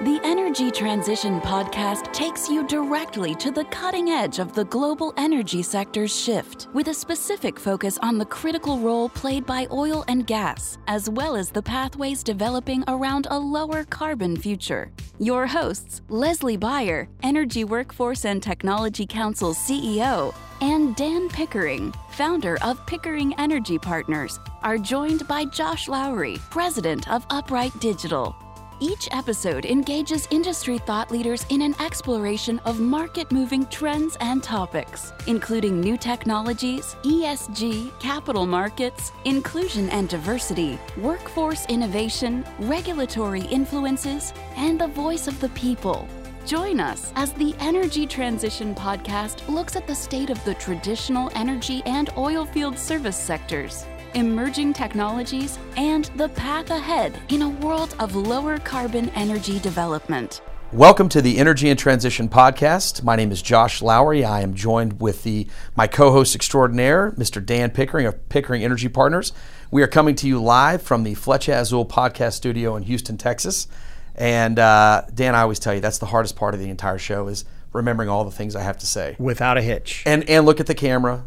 The Energy Transition Podcast takes you directly to the cutting edge of the global energy sector's shift, with a specific focus on the critical role played by oil and gas, as well as the pathways developing around a lower carbon future. Your hosts, Leslie Beyer, Energy Workforce and Technology Council CEO, and Dan Pickering, founder of Pickering Energy Partners, are joined by Josh Lowry, president of Upright Digital. Each episode engages industry thought leaders in an exploration of market moving trends and topics, including new technologies, ESG, capital markets, inclusion and diversity, workforce innovation, regulatory influences, and the voice of the people. Join us as the Energy Transition Podcast looks at the state of the traditional energy and oil field service sectors emerging technologies, and the path ahead in a world of lower carbon energy development. Welcome to the Energy and Transition Podcast. My name is Josh Lowry. I am joined with the my co-host extraordinaire, Mr. Dan Pickering of Pickering Energy Partners. We are coming to you live from the Flecha Azul podcast studio in Houston, Texas. And uh, Dan, I always tell you that's the hardest part of the entire show is remembering all the things I have to say without a hitch. And and look at the camera,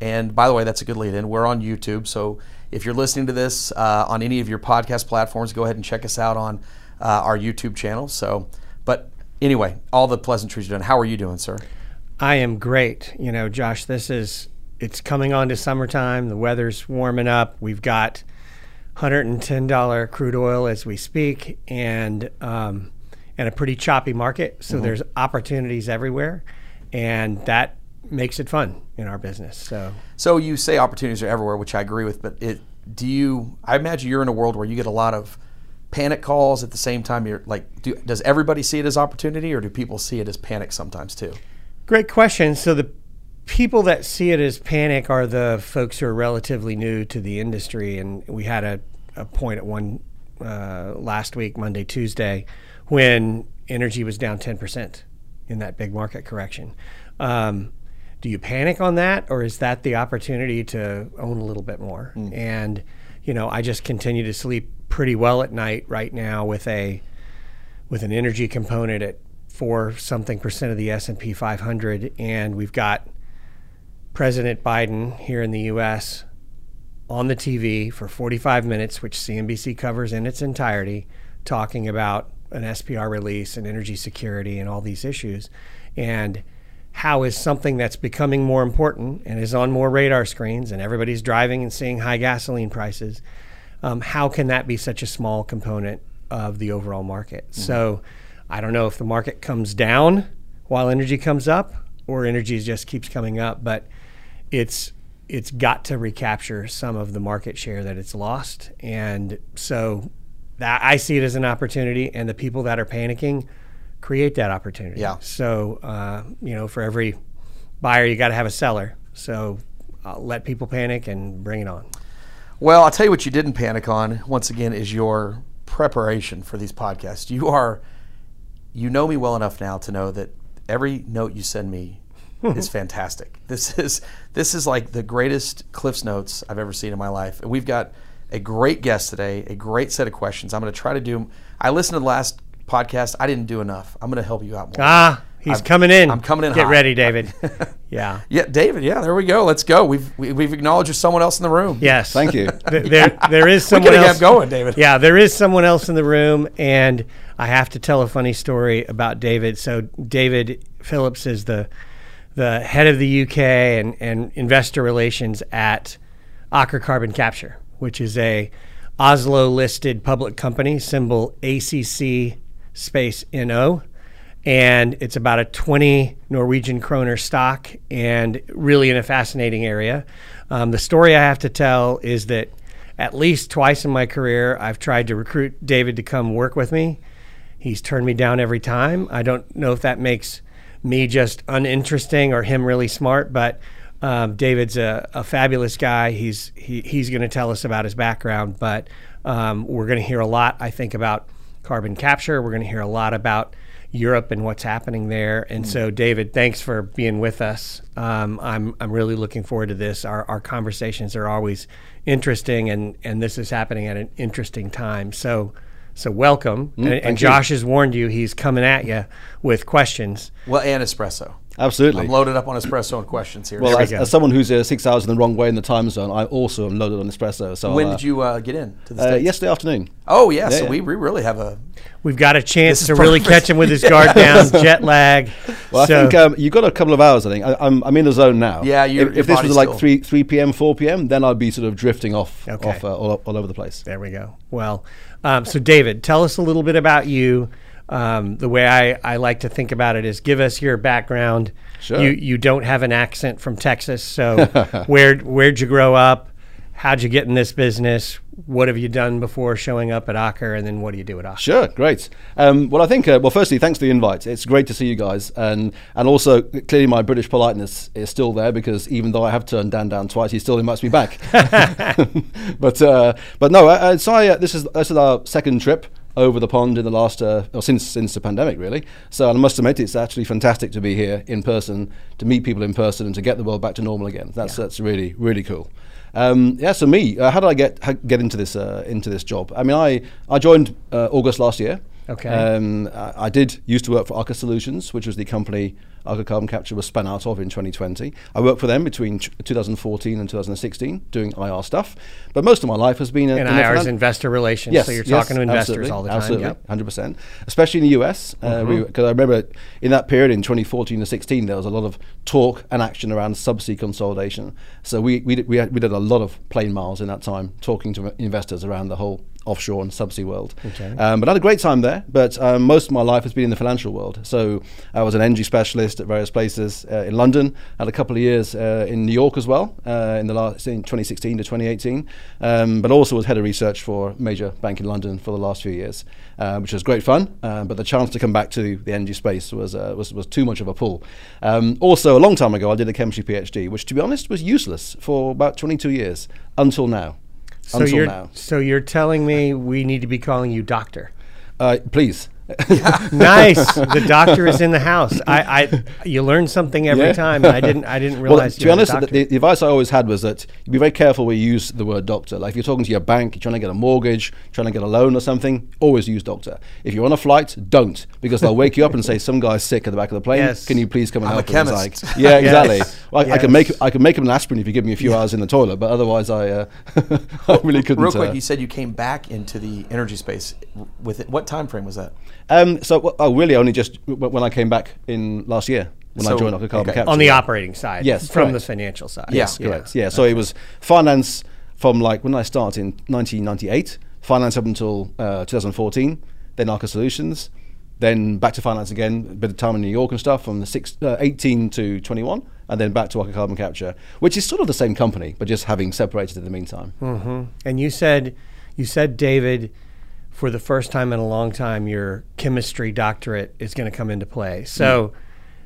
and by the way, that's a good lead in. We're on YouTube. So if you're listening to this uh, on any of your podcast platforms, go ahead and check us out on uh, our YouTube channel. So, but anyway, all the pleasantries are done. How are you doing, sir? I am great. You know, Josh, this is, it's coming on to summertime. The weather's warming up. We've got $110 crude oil as we speak and, um, and a pretty choppy market. So mm-hmm. there's opportunities everywhere. And that makes it fun in our business. So, so you say opportunities are everywhere, which I agree with. But it, do you? I imagine you're in a world where you get a lot of panic calls at the same time. You're like, do, does everybody see it as opportunity, or do people see it as panic sometimes too? Great question. So the people that see it as panic are the folks who are relatively new to the industry, and we had a, a point at one uh, last week, Monday, Tuesday, when energy was down ten percent in that big market correction. Um, do you panic on that or is that the opportunity to own a little bit more? Mm. and you know i just continue to sleep pretty well at night right now with a with an energy component at four something percent of the s&p 500 and we've got president biden here in the us on the tv for 45 minutes which cnbc covers in its entirety talking about an spr release and energy security and all these issues. And how is something that's becoming more important and is on more radar screens and everybody's driving and seeing high gasoline prices um, how can that be such a small component of the overall market mm-hmm. so i don't know if the market comes down while energy comes up or energy just keeps coming up but it's it's got to recapture some of the market share that it's lost and so that i see it as an opportunity and the people that are panicking create that opportunity. Yeah. So, uh, you know, for every buyer, you got to have a seller. So uh, let people panic and bring it on. Well, I'll tell you what you didn't panic on, once again, is your preparation for these podcasts. You are, you know me well enough now to know that every note you send me is fantastic. This is this is like the greatest Cliff's Notes I've ever seen in my life. And we've got a great guest today, a great set of questions. I'm going to try to do. I listened to the last podcast. I didn't do enough. I'm going to help you out more. Ah, he's I'm, coming in. I'm coming in. Get hot. ready, David. yeah. Yeah, David. Yeah, there we go. Let's go. We've we, have we have acknowledged there's someone else in the room. Yes. Thank you. there, there is someone we else. Have going, David. Yeah, there is someone else in the room, and I have to tell a funny story about David. So David Phillips is the the head of the UK and, and investor relations at Aker Carbon Capture, which is a Oslo listed public company, symbol ACC space NO. And it's about a 20 Norwegian kroner stock and really in a fascinating area. Um, the story I have to tell is that at least twice in my career, I've tried to recruit David to come work with me. He's turned me down every time. I don't know if that makes me just uninteresting or him really smart, but um, David's a, a, fabulous guy. He's he, he's going to tell us about his background, but um, we're going to hear a lot, I think, about carbon capture. We're going to hear a lot about Europe and what's happening there. And mm. so, David, thanks for being with us. Um, I'm I'm really looking forward to this. Our our conversations are always interesting, and and this is happening at an interesting time. So, So welcome. and, and thank you. Josh has warned you he's coming at you with questions. Well, and espresso. Absolutely. I'm loaded up on espresso and questions here. well, we as, as someone who's uh, six hours in the wrong way in the time zone, I also am loaded on espresso. So when uh, did you uh, get in to the Uh, States? yesterday afternoon. Oh, yeah. so yeah. We, we really have a. We've got a chance to really catch him with his guard down, jet lag. Well, so, I think um, you've got a couple of hours. I think I, I'm, I'm in the zone now. Yeah, your- if, your if this was body's like three three p.m. four p.m., then I'd be sort of drifting off Okay. off uh, all, all over the place. There we go. Well, um, so David, tell us a little bit about you. Um, the way I, I like to think about it is give us your background. Sure. You you don't have an accent from Texas, so where where'd you grow up? How'd you get in this business? What have you done before showing up at Aker, and then what do you do at Aker? Sure, great. Um, well, I think uh, well, firstly, thanks for the invite. It's great to see you guys, and and also clearly my British politeness is still there because even though I have turned Dan down twice, he still invites me back. but uh, but no, uh, uh, so I, uh, this is this is our second trip over the pond in the last uh, or since since the pandemic really. So I must admit it's actually fantastic to be here in person, to meet people in person, and to get the world back to normal again. That's that's really really cool. Um, yeah, so me, uh, how did I get how, get into this uh, into this job? I mean, I I joined uh, August last year. Okay. Um, I, I did used to work for Aker Solutions, which was the company Aker Carbon Capture was spun out of in 2020. I worked for them between t- 2014 and 2016, doing IR stuff. But most of my life has been uh, And in IR's finan- investor relations, Yes, so you're yes, talking to investors all the time. Absolutely, Yep. hundred percent. Especially in the US, because Mm-hmm. I remember in that period in 2014 to 16, there was a lot of talk and action around subsea consolidation. So we we did, we, had, we did a lot of plane miles in that time, talking to investors around the whole offshore and subsea world. Okay. Um, but I had a great time there. But um, most of my life has been in the financial world. So I was an energy specialist at various places uh, in London. Had a couple of years uh, in New York as well uh, in the last in 2016 to 2018. Um, but also was head of research for a major bank in London for the last few years, uh, which was great fun. Uh, but the chance to come back to the energy space was uh, was, was too much of a pull. Um, also, a long time ago, I did a chemistry PhD, which to be honest was useless for about 22 years until now. So until you're now. so you're telling me we need to be calling you doctor. Uh, please. nice. The doctor is in the house. I, I you learn something every Yeah. time. I didn't I didn't Well, realize. to you be honest, the, the the advice I always had was that you be very careful where you use the word doctor. Like if you're talking to your bank, you're trying to get a mortgage, trying to get a loan or something, always use doctor. If you're on a flight, don't, because they'll wake you up and say some guy's sick at the back of the plane. Yes. Can you please come and I'm help? him?" It's chemist. Like, yeah, exactly. Yes. Well, I, I can make I can make him an aspirin if you give me a few hours in the toilet, but otherwise I uh, I really couldn't. Real quick, uh, you said you came back into the energy space. With it, what time frame was that? Um, so oh, really only just when I came back in last year when I joined Carbon okay. Capture. on the operating side. Yes, from correct. the financial side. Yes, correct. Yeah. So it was finance from like when I started in 1998, finance up until uh, 2014, then Aker Solutions, then back to finance again, a bit of time in New York and stuff from the six, uh, 18 to 21, and then back to Aker Carbon Capture, which is sort of the same company, but just having separated in the meantime. And you said, you said, David, for the first time in a long time, your chemistry doctorate is going to come into play. So, hmm.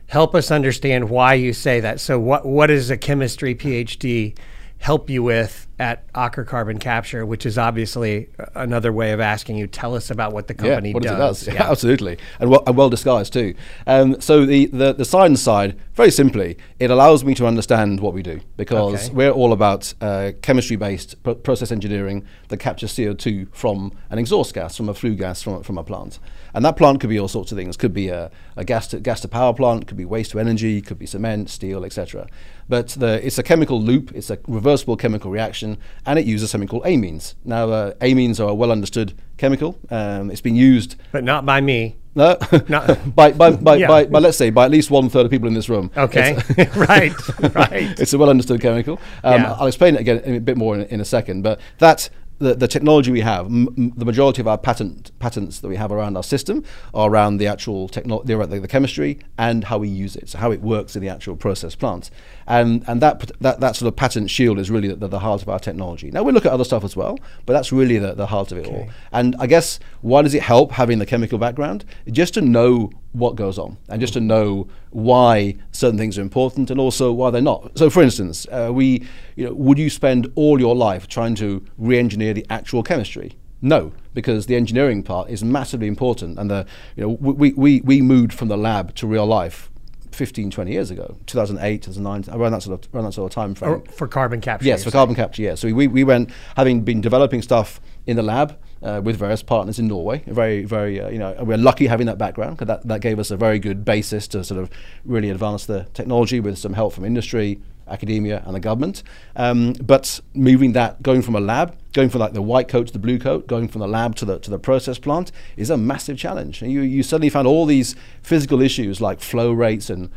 help us understand why you say that. So, what what does a chemistry PhD help you with at Aker Carbon Capture, which is obviously another way of asking you. Tell us about what the company yeah, what does. it does. Yeah, absolutely, and well, and well disguised too. Um, so the, the the science side, very simply, it allows me to understand what we do because Okay. we're all about uh, chemistry-based pro- process engineering that captures CO2 from an exhaust gas, from a flue gas from a, from a plant, and that plant could be all sorts of things. Could be a, a gas to gas to power plant, could be waste to energy, could be cement, steel, etc. But the, it's a chemical loop. It's a reversible chemical reaction, and it uses something called amines. Now, uh, amines are a well understood chemical. Um, it's been used But not by me. no, Not- by, by, by, Yeah. by, by, let's say, by at least one third of people in this room. Okay. It's, right. Right. it's a well understood chemical. Um, Yeah. I'll explain it again in a bit more in, in a second. But that the, the technology we have, m- m- the majority of our patent patents that we have around our system are around the actual technology, the, the, chemistry and how we use it, so how it works in the actual process plant. And and that that, that sort of patent shield is really the, the heart of our technology. Now we look at other stuff as well, but that's really the, the heart of it all. And I guess why does it help having the chemical background? Just to know what goes on and just to know why certain things are important and also why they're not. So, for instance, uh, we, you know, would you spend all your life trying to re-engineer the actual chemistry? No, because the engineering part is massively important, and the, you know, we, we, we moved from the lab to real life 15, 20 years ago, 2008, 2009, around that sort of, around that sort of time frame. Or for carbon capture. Yes, for carbon capture. Yeah. So we, we went having been developing stuff in the lab uh, with various partners in Norway. Very, very, uh, you know, we're lucky having that background because that, that gave us a very good basis to sort of really advance the technology with some help from industry, academia, and the government. Um, but moving that, going from a lab, going from like the white coat to the blue coat, going from the lab to the to the process plant is a massive challenge. And you you suddenly found all these physical issues like flow rates and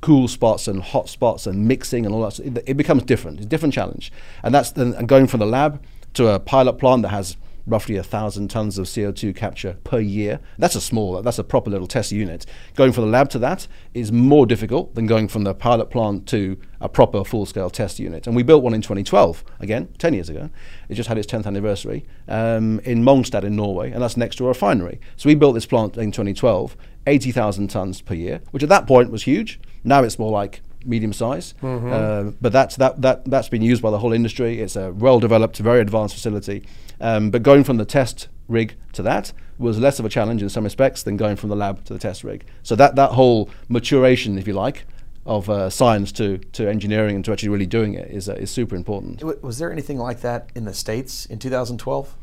cool spots and hot spots and mixing and all that. It, it becomes different. It's a different challenge, and that's then and going from the lab to a pilot plant that has roughly a thousand tons of CO2 capture per year. That's a small, that's a proper little test unit. Going from the lab to that is more difficult than going from the pilot plant to a proper full-scale test unit. And we built one in 2012, again, 10 years ago. It just had its 10th anniversary um, in Mongstad in Norway, and that's next to a refinery. So we built this plant in 2012, 80,000 tons per year, which at that point was huge. Now it's more like medium size. Mm-hmm. Uh, but that's that that that's been used by the whole industry. It's a well developed, very advanced facility. Um, but going from the test rig to that was less of a challenge in some respects than going from the lab to the test rig. So that that whole maturation, if you like, of uh, science to, to engineering and to actually really doing it is, uh, is super important. Was there anything like that in the States in 2012?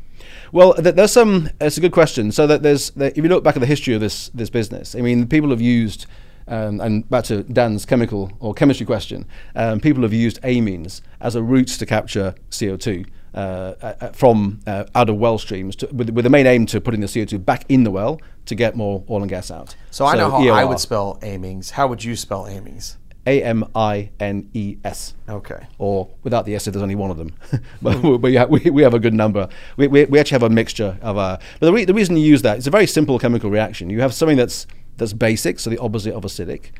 Well, th- there's some. It's a good question. So that there's, if you look back at the history of this this business, I mean, people have used um, and back to Dan's chemical or chemistry question, um, people have used amines as a route to capture CO2 uh, uh, from uh, out of well streams, to, with, with, the main aim to putting the CO2 back in the well to get more oil and gas out. So, so I know how EOR. I would spell amines. How would you spell amines? A M I N E S. Okay. Or without the S, if there's only one of them. but we, have, we, we, have a good number. We, we, we actually have a mixture of. Uh, but the, re- the reason you use that, it's a very simple chemical reaction. You have something that's that's basic, so the opposite of acidic.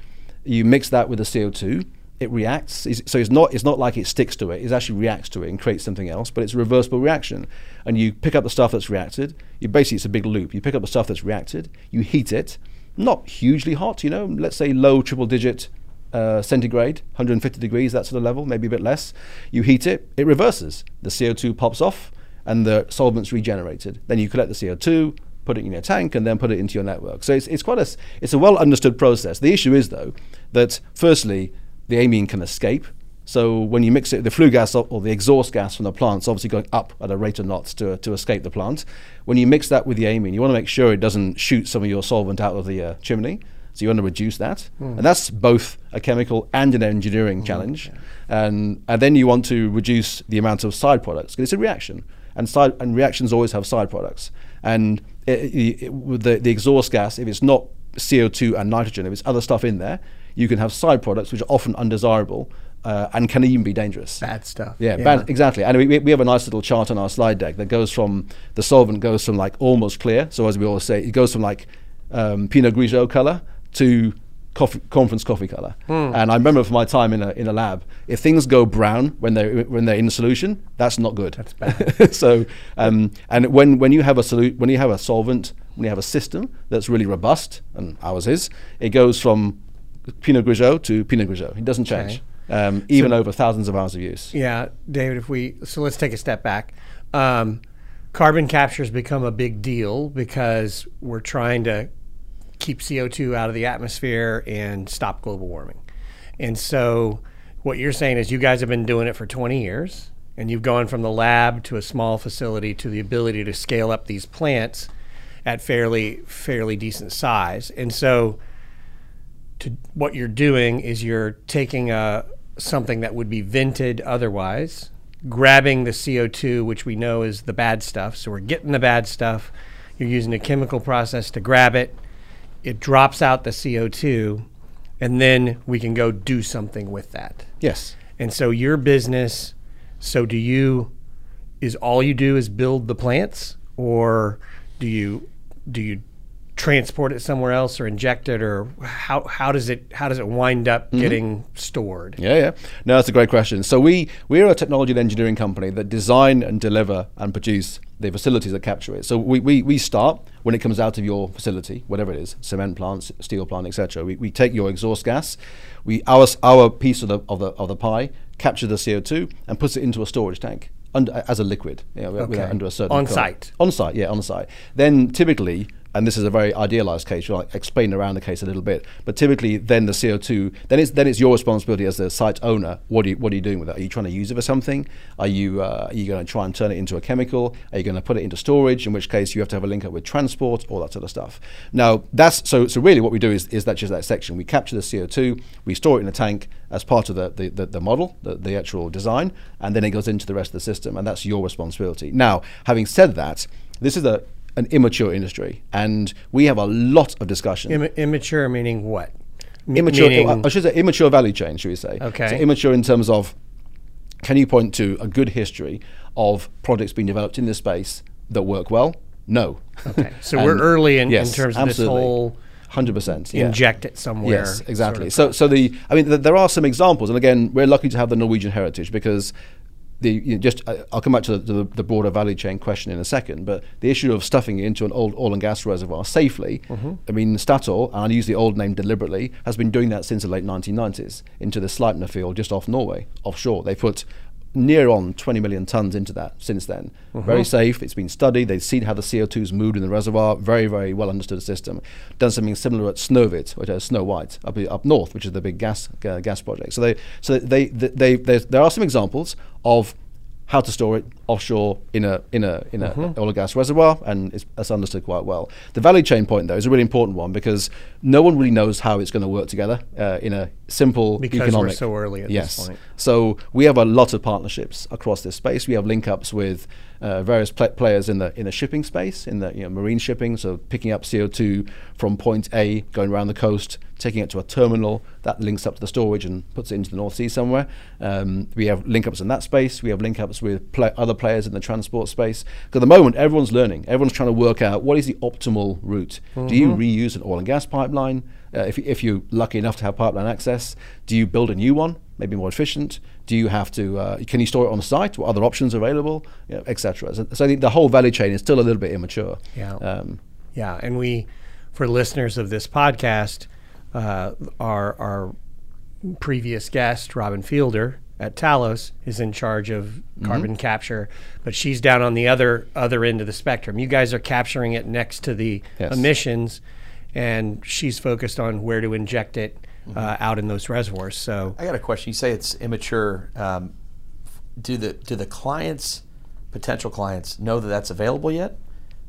You mix that with the CO2, it reacts. So it's not it's not like it sticks to it. It actually reacts to it and creates something else. But it's a reversible reaction. And you pick up the stuff that's reacted. You basically it's a big loop. You pick up the stuff that's reacted. You heat it, not hugely hot. You know, let's say low triple digit uh, centigrade, 150 degrees, that sort of level, maybe a bit less. You heat it, it reverses. The CO2 pops off, and the solvent's regenerated. Then you collect the CO2, put it in your tank, and then put it into your network. So it's, it's quite a it's a well understood process. The issue is though that firstly the amine can escape. So when you mix it, the flue gas or the exhaust gas from the plant is obviously going up at a rate of knots to, to escape the plant. When you mix that with the amine, you want to make sure it doesn't shoot some of your solvent out of the uh, chimney. So you want to reduce that, mm. and that's both a chemical and an engineering mm, challenge. Yeah. And and then you want to reduce the amount of side products because it's a reaction, and side and reactions always have side products. And it, it, the, the exhaust gas, if it's not CO2 and nitrogen, if it's other stuff in there, you can have side products which are often undesirable uh, and can even be dangerous. Bad stuff. Yeah, yeah. Bad, exactly. And we, we have a nice little chart on our slide deck that goes from the solvent goes from like almost clear. So as we always say, it goes from like um, Pinot Grigio color to coffee, conference coffee color. Mm. And I remember from my time in a, in a lab, if things go brown when they're, when they're in solution, that's not good. That's bad. so, um, and when, when you have a solu- when you have a solvent, when you have a system that's really robust, and ours is, it goes from Pinot Grigio to Pinot Grigio. It doesn't change. Okay. Um, even so, over thousands of hours of use. Yeah, David. If we so let's take a step back. Um, carbon capture has become a big deal because we're trying to keep CO2 out of the atmosphere and stop global warming. And so, what you're saying is you guys have been doing it for 20 years, and you've gone from the lab to a small facility to the ability to scale up these plants at fairly fairly decent size. And so, to what you're doing is you're taking a something that would be vented otherwise, grabbing the CO2, which we know is the bad stuff. So we're getting the bad stuff. You're using a chemical process to grab it it drops out the CO2, and then we can go do something with that. Yes. And so your business, so do you, is all you do is build the plants, or do you do you transport it somewhere else or inject it or how, how does it how does it wind up mm-hmm. getting stored yeah yeah no that's a great question so we we're a technology and engineering company that design and deliver and produce the facilities that capture it so we, we, we start when it comes out of your facility whatever it is cement plants, steel plant etc we, we take your exhaust gas we our, our piece of the, of the of the pie capture the co2 and puts it into a storage tank under, as a liquid, you know, okay. under a certain on site. On site, yeah, on site. Then typically and this is a very idealized case. I'll explain around the case a little bit. But typically, then the CO2, then it's then it's your responsibility as the site owner. What are you what are you doing with it? Are you trying to use it for something? Are you uh, are you going to try and turn it into a chemical? Are you going to put it into storage? In which case, you have to have a link up with transport, all that sort of stuff. Now, that's so so really what we do is is that just that section. We capture the CO2, we store it in a tank as part of the the, the, the model, the, the actual design, and then it goes into the rest of the system, and that's your responsibility. Now, having said that, this is a an immature industry, and we have a lot of discussion. Im- immature meaning what? M- immature, meaning- I should say immature value chain, should we say? Okay. So immature in terms of, can you point to a good history of products being developed in this space that work well? No. Okay. So we're early in, in terms of absolutely. this whole Hundred percent. Yeah. inject it somewhere. Yes, sort exactly. of so, so the I mean, th- there are some examples, and again, we're lucky to have the Norwegian heritage because the you know, just I- I'll come back to the, the, the broader value chain question in a second. But the issue of stuffing it into an old oil and gas reservoir safely, Mm-hmm. I mean, Statoil, and I use the old name deliberately, has been doing that since the late 1990s into the Sleipner field just off Norway, offshore. They put near on 20 million tons into that since then. Mm-hmm. Very safe. It's been studied. They've seen how the CO2's moved in the reservoir. Very, very well understood system. Done something similar at Snøhvit, which is Snow White, up, up north, which is the big gas uh, gas project. So they, so they, they, they, there's- there are some examples of how to store it offshore in a in a in a Mm-hmm. oil and gas reservoir, and it's, it's understood quite well. The value chain point though is a really important one because no one really knows how it's going to work together uh, in a simple Because we're so early at this yes. point. So we have a lot of partnerships across this space. We have link ups with uh, various pla players in the in the shipping space, in the you know, marine shipping. So picking up CO two from point A, going around the coast, taking it to a terminal that links up to the storage and puts it into the North Sea somewhere. Um, we have link ups in that space. We have link ups with pla other players in the transport space. 'Cause at the moment, everyone's learning. Everyone's trying to work out what is the optimal route. Do you reuse an oil and gas pipeline? Uh, if, if you're lucky enough to have pipeline access, do you build a new one, maybe more efficient? Do you have to? Uh, can you store it on site? What other options are available, you know, etc. So, so I think the whole value chain is still a little bit immature. Yeah. Um, Yeah, and we, for listeners of this podcast, uh, our our previous guest, Robin Fielder at Talos, is in charge of Mm-hmm. carbon capture, but she's down on the other other end of the spectrum. You guys are capturing it next to the Yes. emissions, and she's focused on where to inject it Mm-hmm. uh, out in those reservoirs. So I got a question. You say it's immature. Um, do the do the clients, potential clients, know that that's available yet?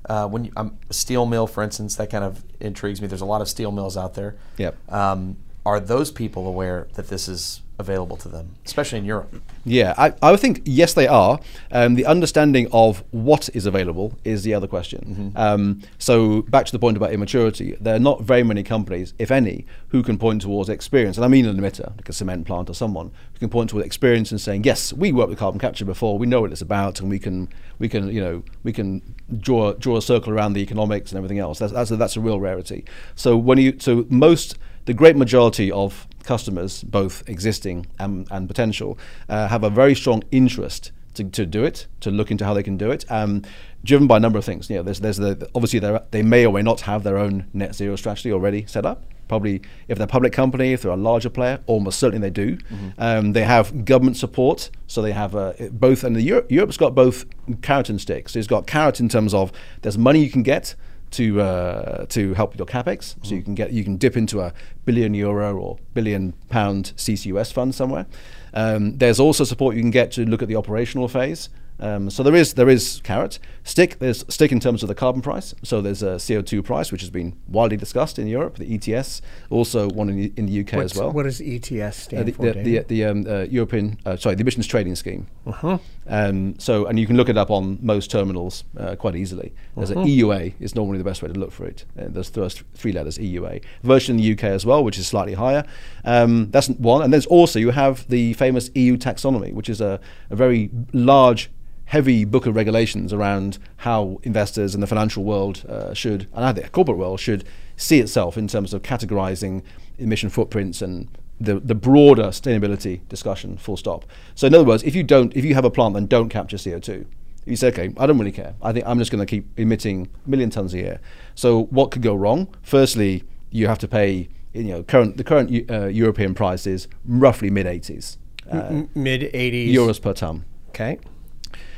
Uh, when you, um, a steel mill, for instance, that kind of intrigues me. There's a lot of steel mills out there. Yep. Um, are those people aware that this is available to them, especially in Europe? Yeah, I, I would think yes, they are. Um, the understanding of what is available is the other question. Um, so back to the point about immaturity, there are not very many companies, if any, who can point towards experience, and I mean an emitter, like a cement plant or someone, who can point towards experience and saying, yes, we worked with carbon capture before, we know what it's about, and we can we can you know we can draw draw a circle around the economics and everything else. That's that's a, that's a real rarity. So when you so most the great majority of customers, both existing and, and potential, uh, have a very strong interest to, to do it, to look into how they can do it, um, driven by a number of things. You know, there's, there's the, obviously they may or may not have their own net zero strategy already set up. Probably, if they're a public company, if they're a larger player, almost certainly they do. Um, they have government support, so they have uh, both. And the Europe, Europe's got both carrot and stick. So it's got carrot in terms of there's money you can get to uh, to help with your capex. So you can get you can dip into a billion euro or billion pound CCUS fund somewhere. Um, there's also support you can get to look at the operational phase. Um, so there is there is carrot stick. There's stick in terms of the carbon price. So there's a CO2 price which has been widely discussed in Europe. The ETS, also one in the, in the UK what's- as well. what does ETS stand Uh, the, for? the, the, David? the um, uh, European, uh, sorry, the emissions trading scheme. Uh-huh. Um, so, and you can look it up on most terminals uh, quite easily. There's Uh-huh. an EUA is normally the best way to look for it. Uh, there's three letters EUA. Version in the UK as well, which is slightly higher. Um, that's one. And there's also you have the famous EU taxonomy, which is a, a very large heavy book of regulations around how investors in the financial world uh, should, and I think the corporate world should see itself in terms of categorizing emission footprints and the, the broader sustainability discussion, full stop. So in other words, if you don't, if you have a plant that don't capture CO2, you say, okay, I don't really care. I think I'm just going to keep emitting a million tons a year. So what could go wrong? Firstly, you have to pay, you know, current the current uh, European price is roughly mid 80s uh, Mid 80s. euros per ton. Okay.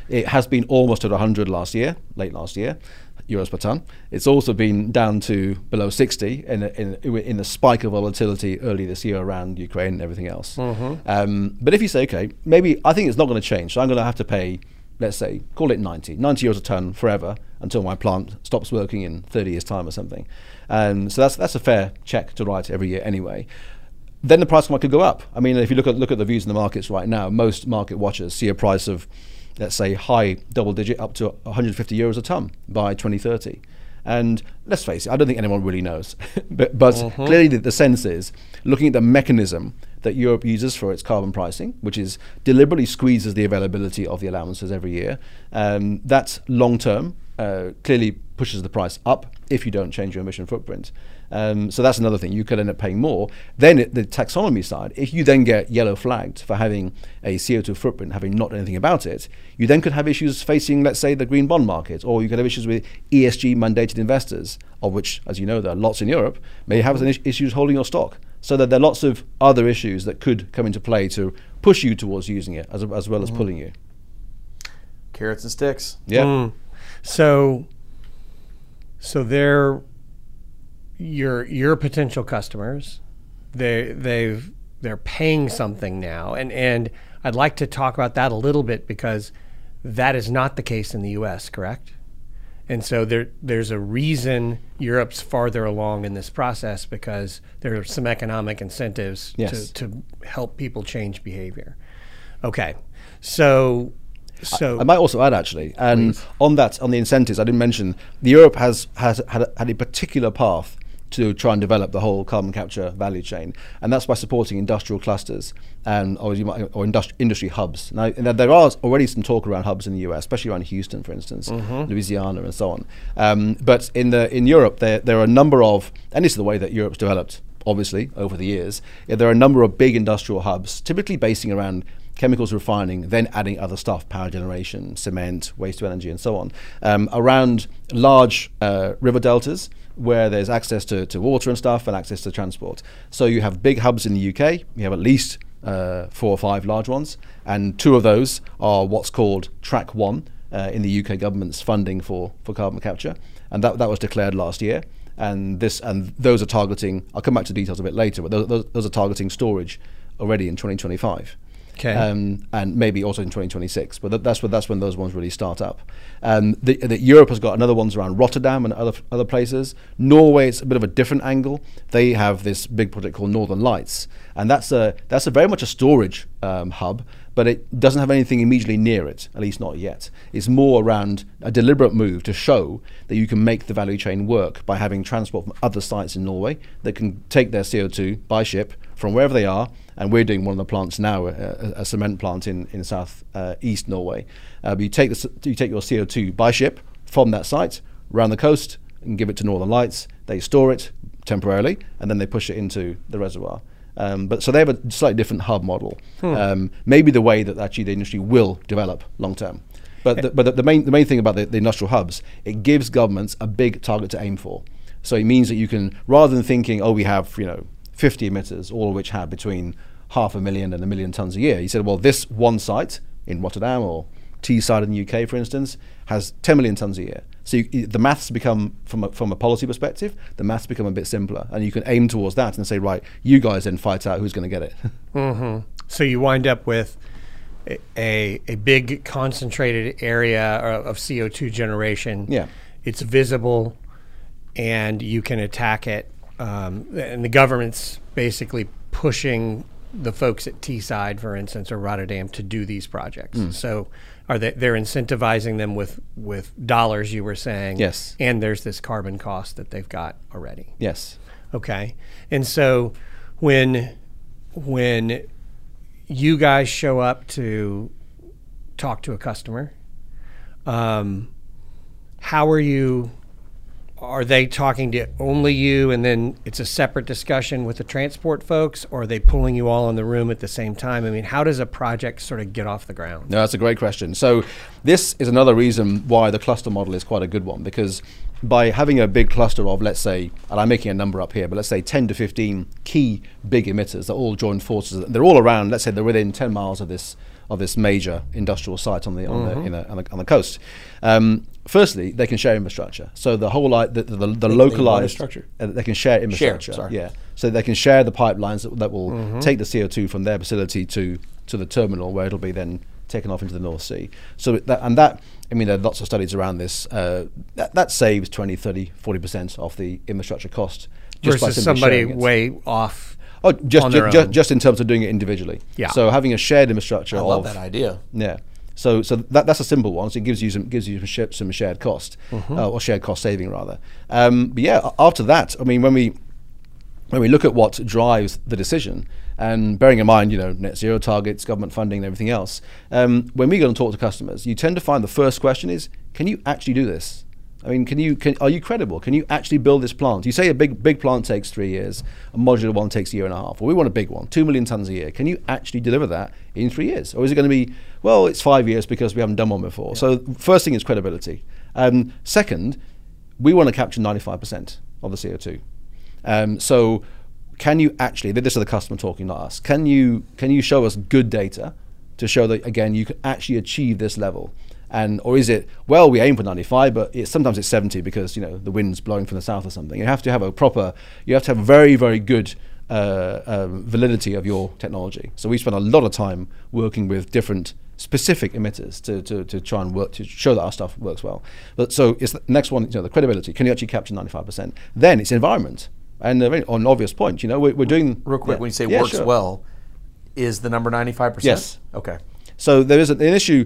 It has been almost at 100 last year, late last year. euros per ton. It's also been down to below 60 in a, in, a, in the spike of volatility early this year around Ukraine and everything else. Um, but if you say, okay, maybe I think it's not going to change, so I'm going to have to pay, let's say, call it 90, 90 euros a ton forever until my plant stops working in 30 years' time or something. And so that's that's a fair check to write every year anyway then the price might could go up. I mean, if you look at look at the views in the markets right now, most market watchers see a price of, let's say, high double digit up to 150 euros a ton by 2030. And let's face it, I don't think anyone really knows. but but clearly, the, the sense is looking at the mechanism that Europe uses for its carbon pricing, which is deliberately squeezes the availability of the allowances every year. Um, that's long term. Uh, clearly pushes the price up if you don't change your emission footprint. Um, so that's another thing. You could end up paying more. Then it, the taxonomy side, if you then get yellow flagged for having a CO2 footprint, having not done anything about it, you then could have issues facing, let's say, the green bond market, or you could have issues with ESG mandated investors, of which, as you know, there are lots in Europe, may have is- issues holding your stock. So that there are lots of other issues that could come into play to push you towards using it, as, as well as pulling you. Carrots and sticks. Yeah. Mm. So, so they're your your potential customers. They they've they're paying something now, and and I'd like to talk about that a little bit because that is not the case in the U.S. Correct? And so there there's a reason Europe's farther along in this process because there are some economic incentives Yes. to to help people change behavior. Okay, so. So I might also add actually, and on that, on the incentives, I didn't mention the Europe has has had had a particular path to try and develop the whole carbon capture value chain, and that's by supporting industrial clusters and or, might, or industri- industry hubs. Now there are already some talk around hubs in the US, especially around Houston, for instance, Louisiana, and so on. Um, but in the in Europe, there there are a number of, and this is the way that Europe's developed obviously over the years. Yeah, there are a number of big industrial hubs, typically basing around chemicals refining, then adding other stuff, power generation, cement, waste to energy, and so on, um, around large uh, river deltas where there's access to, to water and stuff and access to transport. So you have big hubs in the UK. You have at least uh, four or five large ones, and two of those are what's called Track One uh, in the UK government's funding for, for carbon capture, and that, that was declared last year. And this and those are targeting. I'll come back to details a bit later, but those, those, those are targeting storage already in 2025. Okay. Um, and maybe also in 2026, but that, that's when that's when those ones really start up. Um, the, the Europe has got another ones around Rotterdam and other other places. Norway it's a bit of a different angle. They have this big project called Northern Lights, and that's a that's a very much a storage um, hub, but it doesn't have anything immediately near it, at least not yet. It's more around a deliberate move to show that you can make the value chain work by having transport from other sites in Norway that can take their CO2 by ship from wherever they are. And we're doing one of the plants now, a, a, cement plant in, in south uh, east Norway. Uh, but you take, the, you take your CO2 by ship from that site around the coast and give it to Northern Lights. They store it temporarily and then they push it into the reservoir. Um, but so they have a slightly different hub model. Um, maybe the way that actually the industry will develop long term. But the, but the, the main the main thing about the, the industrial hubs, it gives governments a big target to aim for. So it means that you can rather than thinking, oh, we have you know 50 emitters, all of which have between half a million and a million tons a year. You said, well, this one site in Rotterdam or Teesside in the UK, for instance, has 10 million tons a year. So you, the maths become, from a, from a policy perspective, the maths become a bit simpler, and you can aim towards that and say, right, you guys then fight out who's going to get it. Mm-hmm. So you wind up with a, a, big concentrated area of of CO2 generation. Yeah. It's visible and you can attack it. Um, and the government's basically pushing the folks at Teesside, for instance, or Rotterdam to do these projects. Hmm. So are they, they're incentivizing them with, with dollars, you were saying. Yes. And there's this carbon cost that they've got already. yes. Okay. And so when when you guys show up to talk to a customer, um, how are you? Are they talking to only you, and then it's a separate discussion with the transport folks, or are they pulling you all in the room at the same time? I mean, how does a project sort of get off the ground? No, that's a great question. So, this is another reason why the cluster model is quite a good one because by having a big cluster of, let's say, and I'm making a number up here, but let's say 10 to 15 key big emitters that all join forces, they're all around, let's say they're within 10 miles of this of this major industrial site on the on, the, you know, on, the, on the coast. Um, firstly, they can share infrastructure. So the whole like the, the, the they localized infrastructure? uh, they can share infrastructure. sorry. Yeah, so they can share the pipelines that, that will Mm-hmm. take the CO two from their facility to to the terminal where it'll be then taken off into the North Sea. So that and that I mean there are lots of studies around this. Uh, that, that saves 20, 30, 40 percent off the infrastructure cost just versus somebody it. way off. Oh, just ju- ju- just in terms of doing it individually. Yeah. So having a shared infrastructure I love of that idea. yeah. So so that that's a simple one. So it gives you some gives you some, sh- some shared cost Mm-hmm. uh, or shared cost saving rather. Um, but yeah, after that, I mean, when we when we look at what drives the decision, and bearing in mind, you know, net zero targets, government funding, and everything else, um, when we go and talk to customers, you tend to find the first question is, can you actually do this? I mean, can you can, are you credible? Can you actually build this plant? You say a big big plant takes three years, a modular one takes a year and a half. Well, we want a big one, two million tons a year. Can you actually deliver that in three years, or is it going to be well, it's five years because we haven't done one before? So first thing is credibility. Um, second, we want to capture ninety five percent of the CO two. Um, so, can you actually? This is the customer talking, not us. Can you can you show us good data to show that again you can actually achieve this level? And or is it well we aim for 95, but it's, sometimes it's 70 because you know the wind's blowing from the south or something. You have to have a proper, you have to have very very good uh, um, validity of your technology. So we spend a lot of time working with different specific emitters to, to, to try and work to show that our stuff works well. But so it's the next one, you know, the credibility. Can you actually capture 95%? Then it's environment. And uh, on an obvious point, you know, we're, we're doing Real quick, yeah. when you say Yeah, works sure. well, is the number 95%? Yes. Okay. So there is an, an issue.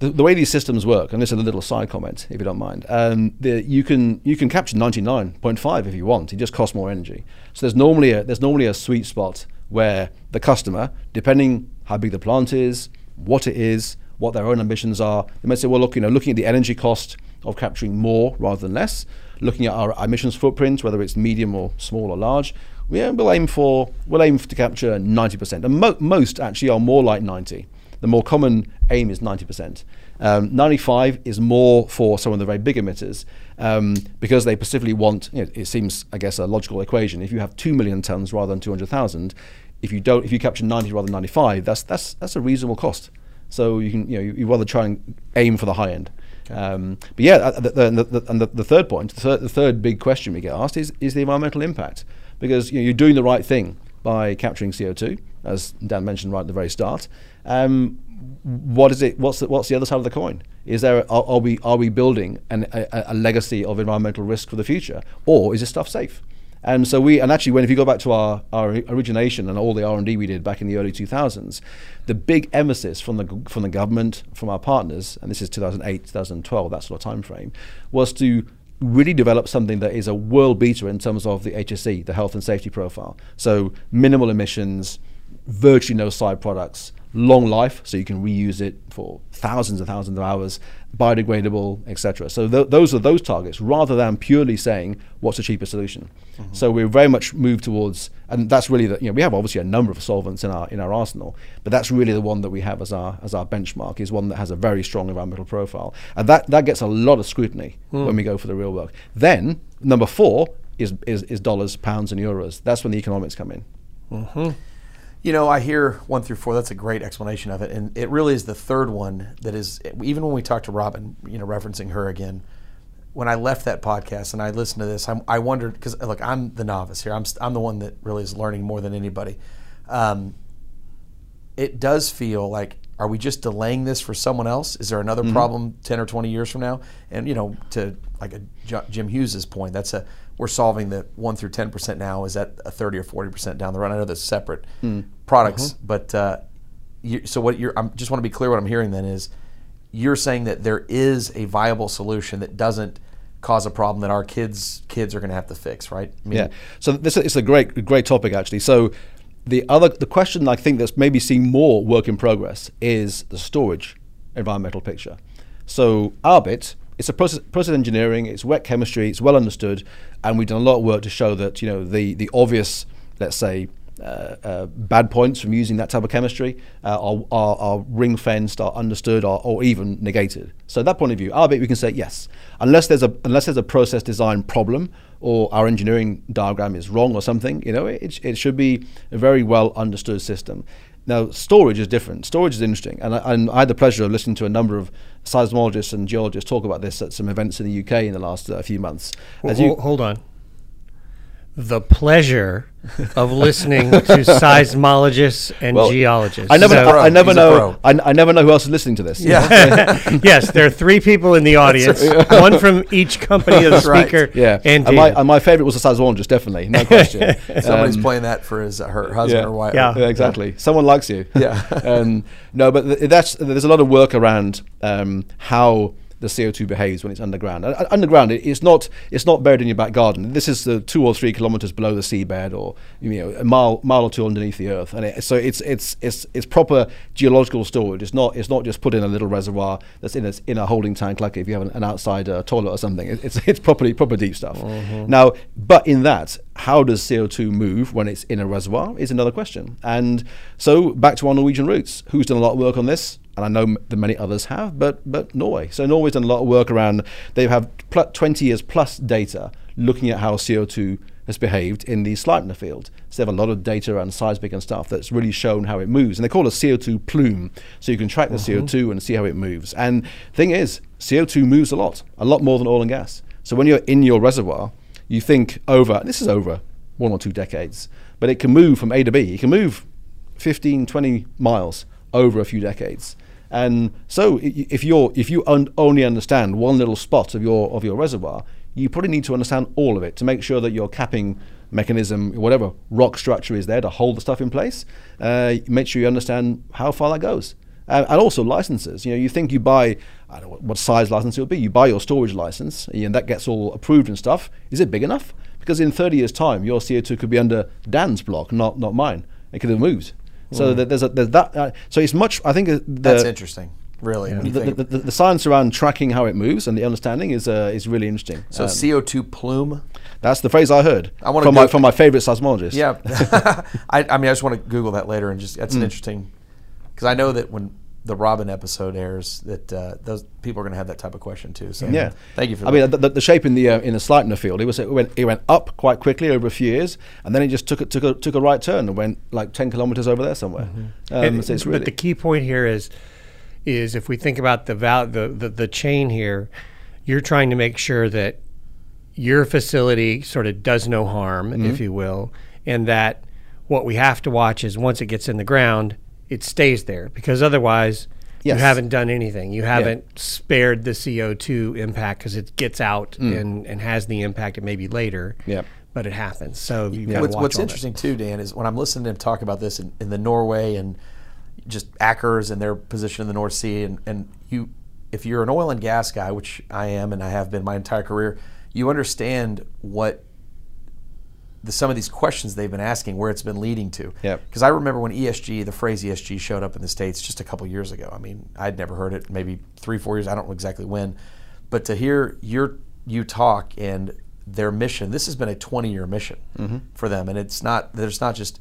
The, the way these systems work, and this is a little side comment, if you don't mind. Um, the, you can you can capture ninety nine point five if you want. It just costs more energy. So there's normally a there's normally a sweet spot where the customer, depending how big the plant is, what it is, what their own ambitions are, they might say, well, look, you know, looking at the energy cost of capturing more rather than less, looking at our emissions footprint, whether it's medium or small or large, yeah, we'll aim for we'll aim to capture 90%. And mo- most actually are more like 90. The more common aim is 90%. Um, 95 is more for some of the very big emitters um, because they specifically want. You know, it seems, I guess, a logical equation. If you have two million tons rather than 200,000, if you don't, if you capture 90 rather than 95, that's that's that's a reasonable cost. So you can, you know, you, you rather try and aim for the high end. Um, but yeah, uh, the, the, the, and the, third point, the third, the third big question we get asked is, is the environmental impact. Because you know, you're doing the right thing by capturing CO2, as Dan mentioned right at the very start. Um, what is it? What's the, what's the other side of the coin? Is there are, are we are we building an, a, a legacy of environmental risk for the future, or is this stuff safe? And so we, and actually, when if you go back to our, our origination and all the R and D we did back in the early 2000s, the big emphasis from the from the government, from our partners, and this is 2008, 2012, that sort of time frame, was to really develop something that is a world beater in terms of the HSE, the health and safety profile. So minimal emissions, virtually no side products, long life, so you can reuse it for thousands and thousands of hours, biodegradable, etc. So th- those are those targets, rather than purely saying what's the cheapest solution. Mm-hmm. So we're very much moved towards, and that's really the you know we have obviously a number of solvents in our in our arsenal, but that's really the one that we have as our as our benchmark is one that has a very strong environmental profile, and that that gets a lot of scrutiny hmm. when we go for the real work. Then number four is is, is dollars, pounds, and euros. That's when the economics come in. Mm-hmm. You know, I hear one through four. That's a great explanation of it, and it really is the third one that is. Even when we talked to Robin, you know, referencing her again, when I left that podcast and I listened to this, I'm, I wondered because look, I'm the novice here. I'm I'm the one that really is learning more than anybody. Um, it does feel like are we just delaying this for someone else? Is there another problem ten or twenty years from now? And you know, to like a Jim Hughes's point, that's a we're solving the one through ten percent now. Is that a thirty or forty percent down the road? I know that's separate products, but uh, you, so what you're I just want to be clear. What I'm hearing then is you're saying that there is a viable solution that doesn't cause a problem that our kids kids are going to have to fix, right? I mean, Yeah. So this is a great great topic actually. So the other the question I think that's maybe seeing more work in progress is the storage environmental picture. So our bit it's a process, process engineering, it's wet chemistry, it's well understood, and we've done a lot of work to show that you know the the obvious, let's say, uh, uh, bad points from using that type of chemistry uh, are, are, are ring fenced, are understood, or, or even negated. So that point of view, our bit we can say yes, unless there's a unless there's a process design problem or our engineering diagram is wrong or something, you know, it, it should be a very well understood system. Now storage is different. Storage is interesting, and I, and I had the pleasure of listening to a number of seismologists and geologists talk about this at some events in the UK in the last uh, few months. Well, As you- hold on. The pleasure of listening to seismologists and well, geologists. I never, So- I, I never know. I, I never know who else is listening to this. Yeah. yes, there are three people in the audience, one from each company of the That's right. speaker. Yeah, and, and my, and my favorite was the seismologist, definitely, no question. Somebody's Um, playing that for his her husband yeah. or wife. Yeah. Yeah, exactly. Someone likes you. Yeah. um, no, but th- that's there's a lot of work around um, how the CO2 behaves when it's underground. Uh, underground, it, it's not it's not buried in your back garden. This is the two or three kilometers below the seabed, or you know, a mile mile or two underneath the earth. And it, so it's it's it's it's proper geological storage. It's not it's not just put in a little reservoir that's in a in a holding tank like if you have an, an outside uh, toilet or something. It, it's it's properly proper deep stuff. Now, but in that, how does CO2 move when it's in a reservoir is another question. And so back to our Norwegian roots. Who's done a lot of work on this? And I know that many others have, but but Norway. So Norway's done a lot of work around. They have pl- 20 years plus data looking at how CO2 has behaved in the Sleipner field. So they have a lot of data around seismic and stuff that's really shown how it moves. And they call it a CO2 plume. So you can track the CO2 mm-hmm. and see how it moves. And thing is, CO2 moves a lot, a lot more than oil and gas. So when you're in your reservoir, you think over, this is over one or two decades, but it can move from A to B. It can move 15, 20 miles over a few decades. And so if you're if you un- only understand one little spot of your of your reservoir, you probably need to understand all of it to make sure that your capping mechanism, whatever rock structure is there to hold the stuff in place, uh, make sure you understand how far that goes. Uh, and also licenses. You know, you think you buy, I don't know what, what size license it would be. You buy your storage license, and that gets all approved and stuff. Is it big enough? Because in 30 years' time, your CO2 could be under Dan's block, not not mine. It could have moved. So that there's a, there's that. Uh, so it's much. I think uh, the, That's interesting. Really. when you the, the, the, the science around tracking how it moves and the understanding is uh, is really interesting. so Um, CO2 plume. that's the phrase I heard I wanna from my from my favorite seismologist. Yeah. I, I mean, I just want to Google that later and just Mm. that's an interesting because I know that when the Robin episode airs, that uh, those people are going to have that type of question too. So Yeah, thank you for that. I that. mean, the, the, the shape in the uh, in the Sleipner field, it was it went, it went up quite quickly over a few years, and then it just took a, took a took a right turn and went like ten kilometers over there somewhere. Um, And- so it's but the key point here is is if we think about the val- the, the the chain here, you're trying to make sure that your facility sort of does no harm, Mm-hmm. if you will, and that what we have to watch is once it gets in the ground, it stays there because otherwise Yes. you haven't done anything. You haven't spared the CO2 impact because it gets out and, and has the impact it may be later. Mm. Yeah. But it happens. So you got what's, watch what's all that. interesting too, Dan, is when I'm listening to him talk about this in, in the Norway and just Aker's and their position in the North Sea, and, and you, if you're an oil and gas guy, which I am and I have been my entire career, you understand what the, some of these questions they've been asking, where it's been leading to. Yep. Because I remember when ESG, the phrase ESG, showed up in the states just a couple years ago. I mean, I'd never heard it, maybe three, four years. I don't know exactly when, but to hear your you talk and their mission, this has been a 20 year mission mm-hmm. for them, and it's not. There's not just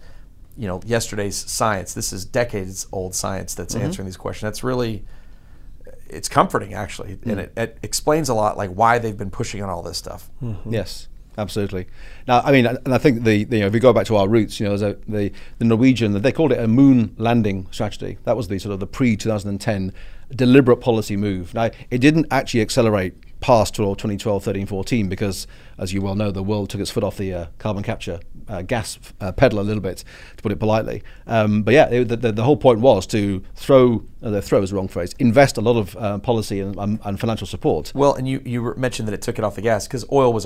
you know yesterday's science. This is decades old science that's mm-hmm. answering these questions. That's really it's comforting actually, and mm. it, it explains a lot like why they've been pushing on all this stuff. Mm-hmm. Yes, absolutely. Now, I mean, and I think the, the you know, if we go back to our roots, you know, a, the the Norwegian they called it a moon landing strategy. That was the sort of the pre 2010 deliberate policy move. Now, it didn't actually accelerate past 12, 2012, 13, 14 because, as you well know, the world took its foot off the uh, carbon capture uh, gas uh, pedal a little bit, to put it politely. Um, but yeah, it, the, the, whole point was to throw, uh, throw is the wrong phrase, invest a lot of uh, policy and, and, and financial support. Well, and you you mentioned that it took it off the gas because oil was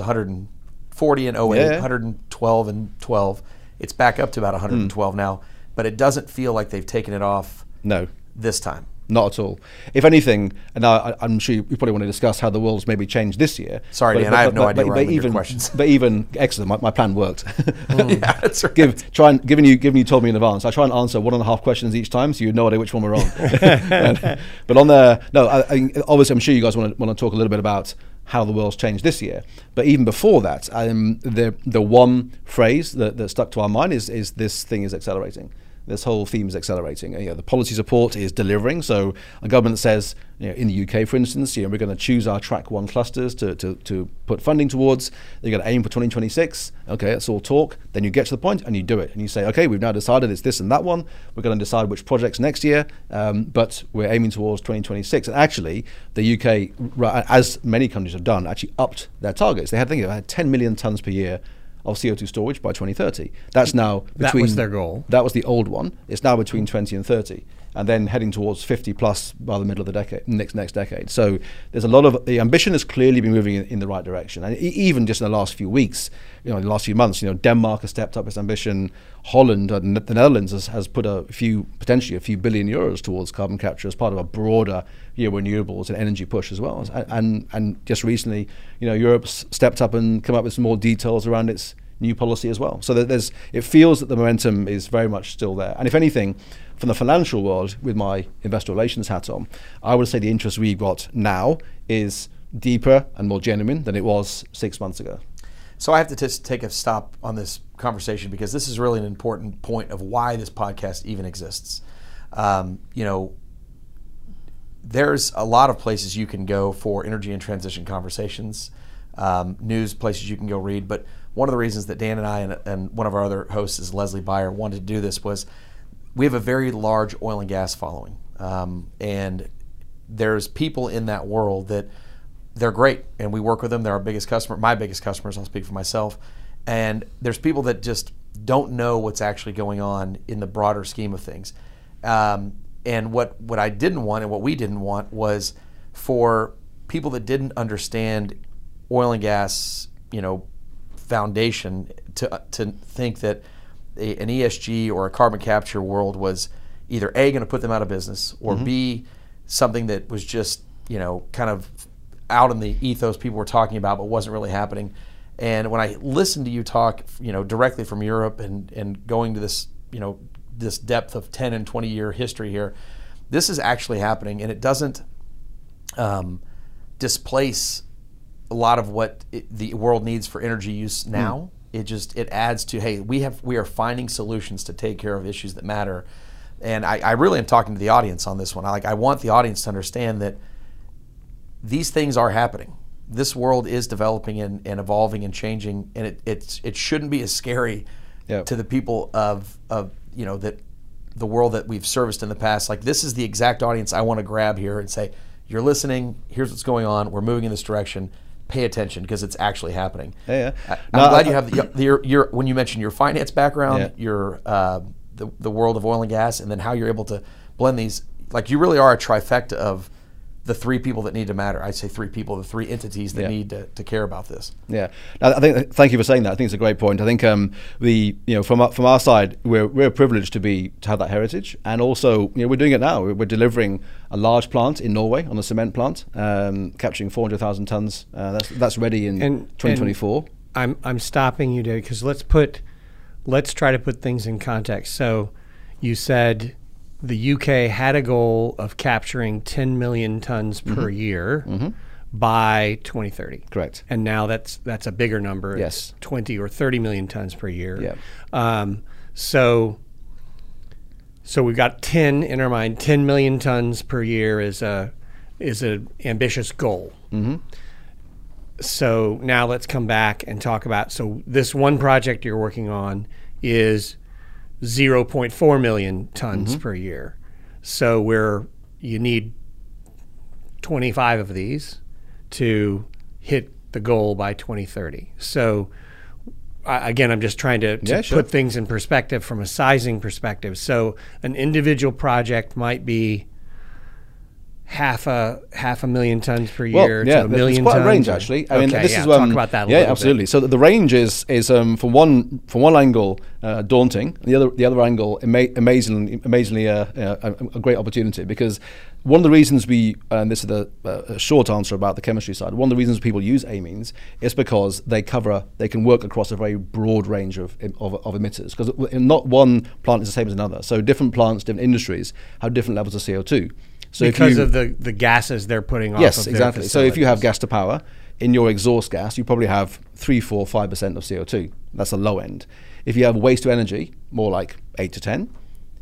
140 in 08, Yeah. 112 and 12. It's back up to about 112 hmm. now, but it doesn't feel like they've taken it off No, this time. Not at all. If anything, and I, I'm sure you probably want to discuss how the world's maybe changed this year. Sorry, Dan, I have no idea where I'm with even, questions. But even excellent, my, my plan worked. Hmm. yeah, that's right. Give try and given you given you told me in advance. I try and answer one and a half questions each time, so you have no idea which one we're on. but, but on the no, I, I, obviously I'm sure you guys want to want to talk a little bit about how the world's changed this year. But even before that, um, the the one phrase that, that stuck to our mind is is this thing is accelerating. This whole theme is accelerating. You know, the policy support is delivering. So a government says, you know, in the UK, for instance, you know, we're going to choose our track one clusters to, to, to put funding towards. They're going to aim for 2026. Okay, that's all talk. Then you get to the point and you do it. And you say, okay, we've now decided it's this and that one. We're going to decide which projects next year, um, but we're aiming towards 2026. And actually, the UK, as many countries have done, actually upped their targets. They had, I think, they had 10 million tons per year of CO2 storage by 2030. That's now between. That was their goal. That was the old one. It's now between 20 and 30, and then heading towards 50 plus by the middle of the decade, next next decade. So there's a lot of the ambition has clearly been moving in, in the right direction, and even just in the last few weeks, you know, the last few months, you know, Denmark has stepped up its ambition. Holland, uh, the Netherlands has, has put a few potentially a few billion euros towards carbon capture as part of a broader you know, renewables and energy push as well. And, and and just recently, you know, Europe's stepped up and come up with some more details around its new policy as well. So there's it feels that the momentum is very much still there. And if anything, from the financial world, with my investor relations hat on, I would say the interest we've got now is deeper and more genuine than it was six months ago. So I have to take a stop on this conversation because this is really an important point of why this podcast even exists. Um, you know, there's a lot of places you can go for energy and transition conversations, um, news places you can go read. But one of the reasons that Dan and I and, and one of our other hosts is Leslie Beyer wanted to do this was we have a very large oil and gas following, um, and there's people in that world that they're great, and we work with them. They're our biggest customer, my biggest customers. I'll speak for myself. And there's people that just don't know what's actually going on in the broader scheme of things. Um, and what, what I didn't want and what we didn't want was for people that didn't understand oil and gas, you know, foundation to, to think that a, an ESG or a carbon capture world was either A, going to put them out of business, or mm-hmm. B, something that was just, you know, kind of out in the ethos people were talking about but wasn't really happening. And when I listened to you talk, you know, directly from Europe and, and going to this, you know, this depth of 10 and 20 year history here. This is actually happening, and it doesn't um, displace a lot of what it, the world needs for energy use hmm. now. Mm. It just it adds to hey, we have we are finding solutions to take care of issues that matter. And I, I really am talking to the audience on this one. I like I want the audience to understand that these things are happening. This world is developing and, and evolving and changing, and it, it's it shouldn't be as scary yep. to the people of of you know that the world that we've serviced in the past like this is the exact audience i want to grab here and say you're listening here's what's going on we're moving in this direction pay attention because it's actually happening yeah, yeah. I, am glad I, you have the, the, your, your, when you mentioned your finance background yeah. your uh, the, the world of oil and gas and then how you're able to blend these like you really are a trifecta of the three people that need to matter. I say three people, the three entities that yeah. need to, to, care about this. Yeah, I think. Thank you for saying that. I think it's a great point. I think um, the you know from our, from our side, we're we're privileged to be to have that heritage, and also you know we're doing it now. We're, we're delivering a large plant in Norway on a cement plant, um, capturing four hundred thousand tons. Uh, that's that's ready in twenty twenty four. I'm I'm stopping you, Dave, because let's put let's try to put things in context. So, you said the UK had a goal of capturing 10 million tons per mm-hmm. year mm-hmm. by 2030. Correct. And now that's that's a bigger number. Yes. It's 20 or 30 million tons per year. Yeah. Um, so so we've got 10 in our mind. 10 million tons per year is a is an ambitious goal. Mm-hmm. So now let's come back and talk about. So this one project you're working on is 0.4 million tons mm-hmm. per year. So where you need 25 of these to hit the goal by 2030. So again, I'm just trying to, to yeah, sure. put things in perspective from a sizing perspective. So an individual project might be half a half a million tons per year well, yeah, to a million it's quite tons. a range actually. I okay, mean, this yeah, is um, talk about that. yeah, absolutely. Bit. So the range is is um, from one from one angle uh, daunting, the other the other angle ama- amazingly amazingly uh, uh, a, a, great opportunity because one of the reasons we and this is the uh, short answer about the chemistry side. One of the reasons people use amines is because they cover they can work across a very broad range of of, of emitters because not one plant is the same as another. So different plants, different industries have different levels of CO two. So because you, of the, the gases they're putting off. Yes, exactly. So if you have gas to power in your exhaust gas, you probably have three, four, five percent of CO two. That's the low end. If you have waste to energy, more like eight to ten.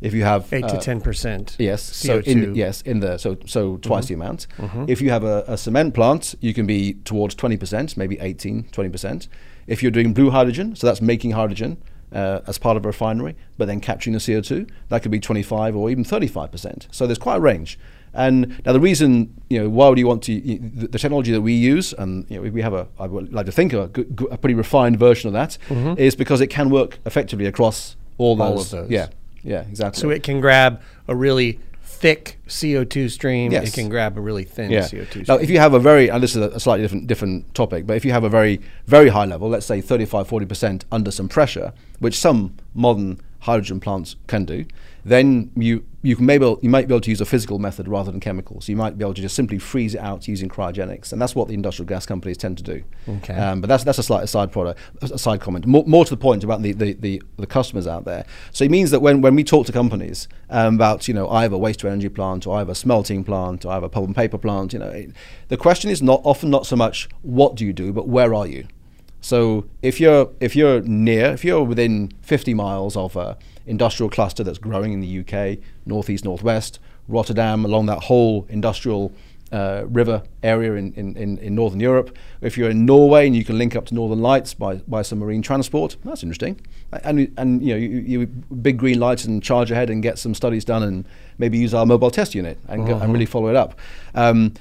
If you have Eight to uh, ten percent. Yes. CO2. in yes in the so so twice the amount. If you have a, a cement plant, you can be towards twenty percent, maybe 18, 20 percent. If you're doing blue hydrogen, so that's making hydrogen uh, as part of a refinery, but then capturing the CO two, that could be twenty five or even thirty five percent. So there's quite a range. And now the reason, you know, why would you want to y- the, the technology that we use, and you know, we have a, I would like to think a, good, good- a pretty refined version of that, mm-hmm. is because it can work effectively across all those. All of those. Yeah, yeah, exactly. So it can grab a really thick CO2 stream. Yes. It can grab a really thin yeah. CO2 stream. Now, if you have a very, and this is a slightly different different topic, but if you have a very very high level, let's say 35, 40 percent under some pressure, which some modern hydrogen plants can do, then you you can maybe you might be able to use a physical method rather than chemicals. You might be able to just simply freeze it out using cryogenics, and that's what the industrial gas companies tend to do. Okay. Um, but that's that's a slight aside product, a side comment. More, more to the point about the, the, the, the customers out there. So it means that when, when we talk to companies um, about you know I have a waste to energy plant or I have a smelting plant or I have a pulp and paper plant, you know, it, the question is not often not so much what do you do, but where are you. So if you're if you're near, if you're within 50 miles of a industrial cluster that's growing in the UK, northeast, northwest, Rotterdam, along that whole industrial uh, river area in, in, in, northern Europe. If you're in Norway and you can link up to Northern Lights by, by some marine transport, that's interesting. And and you know you, you big green lights and charge ahead and get some studies done and maybe use our mobile test unit and, go, and really follow it up. Um,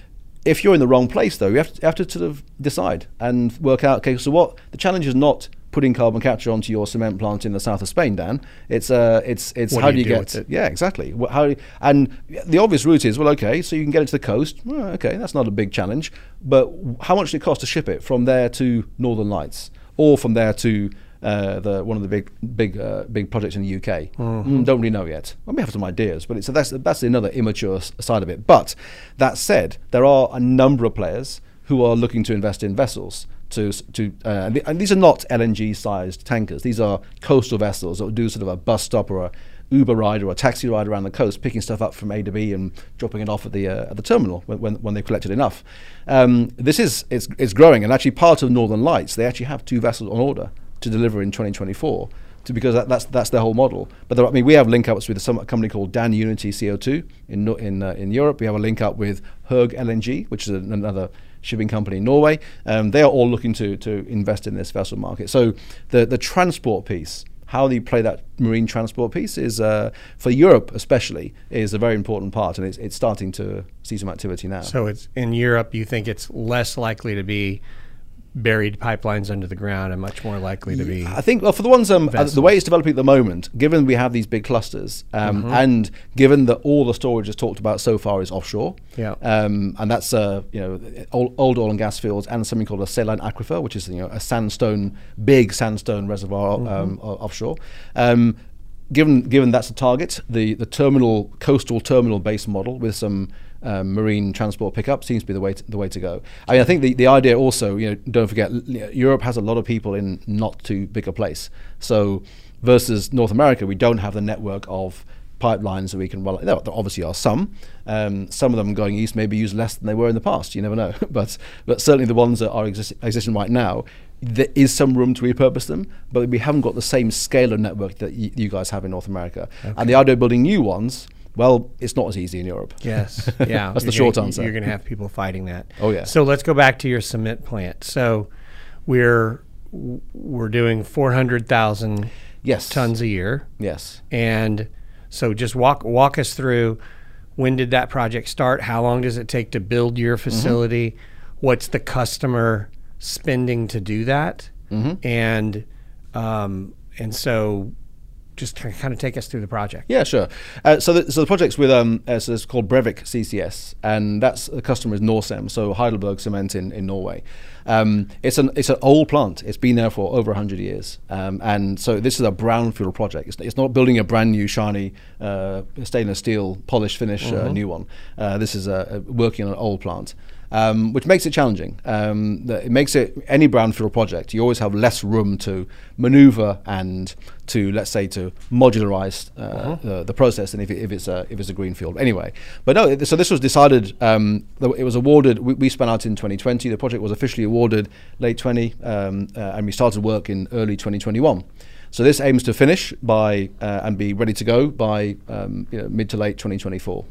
if you're in the wrong place, though, you have to, you have to sort of decide and work out. Okay, so what the challenge is not putting carbon capture onto your cement plant in the south of Spain, Dan. It's uh, it's it's What how do you do you get it? yeah, exactly. How and the obvious route is well, okay, so you can get it to the coast. Well, okay, that's not a big challenge. But how much does it cost to ship it from there to Northern Lights, or from there to uh, the one of the big big uh, big projects in the UK? Mm, don't really know yet. We have some ideas, but it's that's that's another immature s- side of it. But that said, there are a number of players who are looking to invest in vessels to to uh, and, th- and these are not LNG sized tankers. These are coastal vessels that will do sort of a bus stop or a Uber ride or a taxi ride around the coast, picking stuff up from A to B and dropping it off at the uh, at the terminal when, when, when they've collected enough. Um, this is it's, it's growing, and actually part of Northern Lights they actually have two vessels on order to deliver in 2024. To, because that, that's that's their whole model. But there, I mean, we have link ups with some a company called Dan Unity CO2 in in uh, in Europe. We have a link up with Höegh LNG, which is another shipping company in Norway. Um, they are all looking to to invest in this vessel market. So the the transport piece, how they play that marine transport piece, is uh, for Europe especially is a very important part, and it's it's starting to see some activity now. So it's in Europe. You think it's less likely to be buried pipelines under the ground are much more likely to be. I think well for the ones um, uh, the way it's developing at the moment, given we have these big clusters, um, Mm-hmm. and given that all the storage is talked about so far is offshore, Yeah. um, and that's uh, you know old, old oil and gas fields and something called a saline aquifer, which is you know a sandstone, big sandstone reservoir Mm-hmm. um, offshore. Um, given given that's a target, the the terminal coastal terminal based model with some um, marine transport pickup seems to be the way to, the way to go. I mean, I think the, the idea also, you know, don't forget, l- you know, Europe has a lot of people in not too big a place. So versus North America, we don't have the network of pipelines that we can run. There obviously are some. Um, some of them going east maybe use less than they were in the past. You never know. but but certainly the ones that are exist- existing right now, there is some room to repurpose them. But we haven't got the same scale of network that y- you guys have in North America. And the idea of building new ones, well, it's not as easy in Europe. Yes. Yeah. That's the short gonna- answer. You're going to have people fighting that. Oh, yeah. So let's go back to your cement plant. So we're we're doing 400,000 Yes. tons a year. Yes. And so just walk walk us through when did that project start? How long does it take to build your Mm-hmm. facility? What's the customer spending to do that? Mm-hmm. And um, and so just kind of take us through the project. Yeah, sure. Uh, so, the, so the project's with um, uh, so it's called Brevik CCS, and that's the customer is Norcem, so Heidelberg Cement in, in Norway. Um, it's an it's an old plant. It's been there for over hundred years, um, and so this is a brownfield project. It's, it's not building a brand new shiny uh, stainless steel polished finish uh, new one. Uh, this is uh, uh, working on an old plant. Um, which makes it challenging. Um, it makes it any brownfield project. You always have less room to maneuver and to let's say to modularize uh, the, the process than if, it, if it's a if it's a greenfield. Anyway, but no. it- So this was decided. Um, it was awarded. We, we spun out in 2020. The project was officially awarded late 20, um, uh, and we started work in early 2021. So this aims to finish by uh, and be ready to go by um, you know, mid to late 2024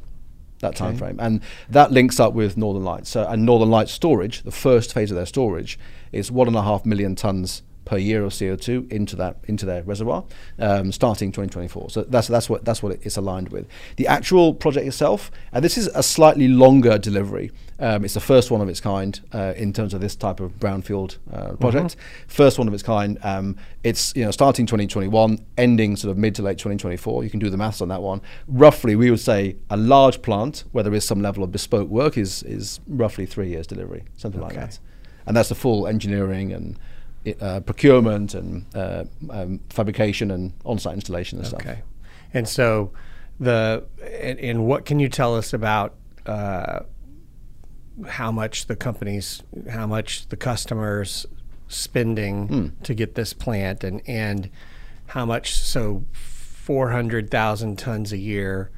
that time frame, and that links up with Northern Lights. So, and Northern Lights storage, the first phase of their storage, is one and a half million tons per year of CO2 into that into their reservoir, um, starting 2024. So that's that's what that's what it's aligned with. The actual project itself, and this is a slightly longer delivery. Um, it's the first one of its kind uh, in terms of this type of brownfield uh, project. First one of its kind. Um, it's you know starting 2021, ending sort of mid to late 2024. You can do the maths on that one. Roughly, we would say a large plant where there is some level of bespoke work is is roughly three years delivery, something like that. And that's the full engineering and uh, procurement and uh, um, fabrication and on-site installation and stuff. Okay. And so the and, and what can you tell us about uh, how much the companies, how much the customers spending Hmm. to get this plant, and and how much so four hundred thousand tons a year.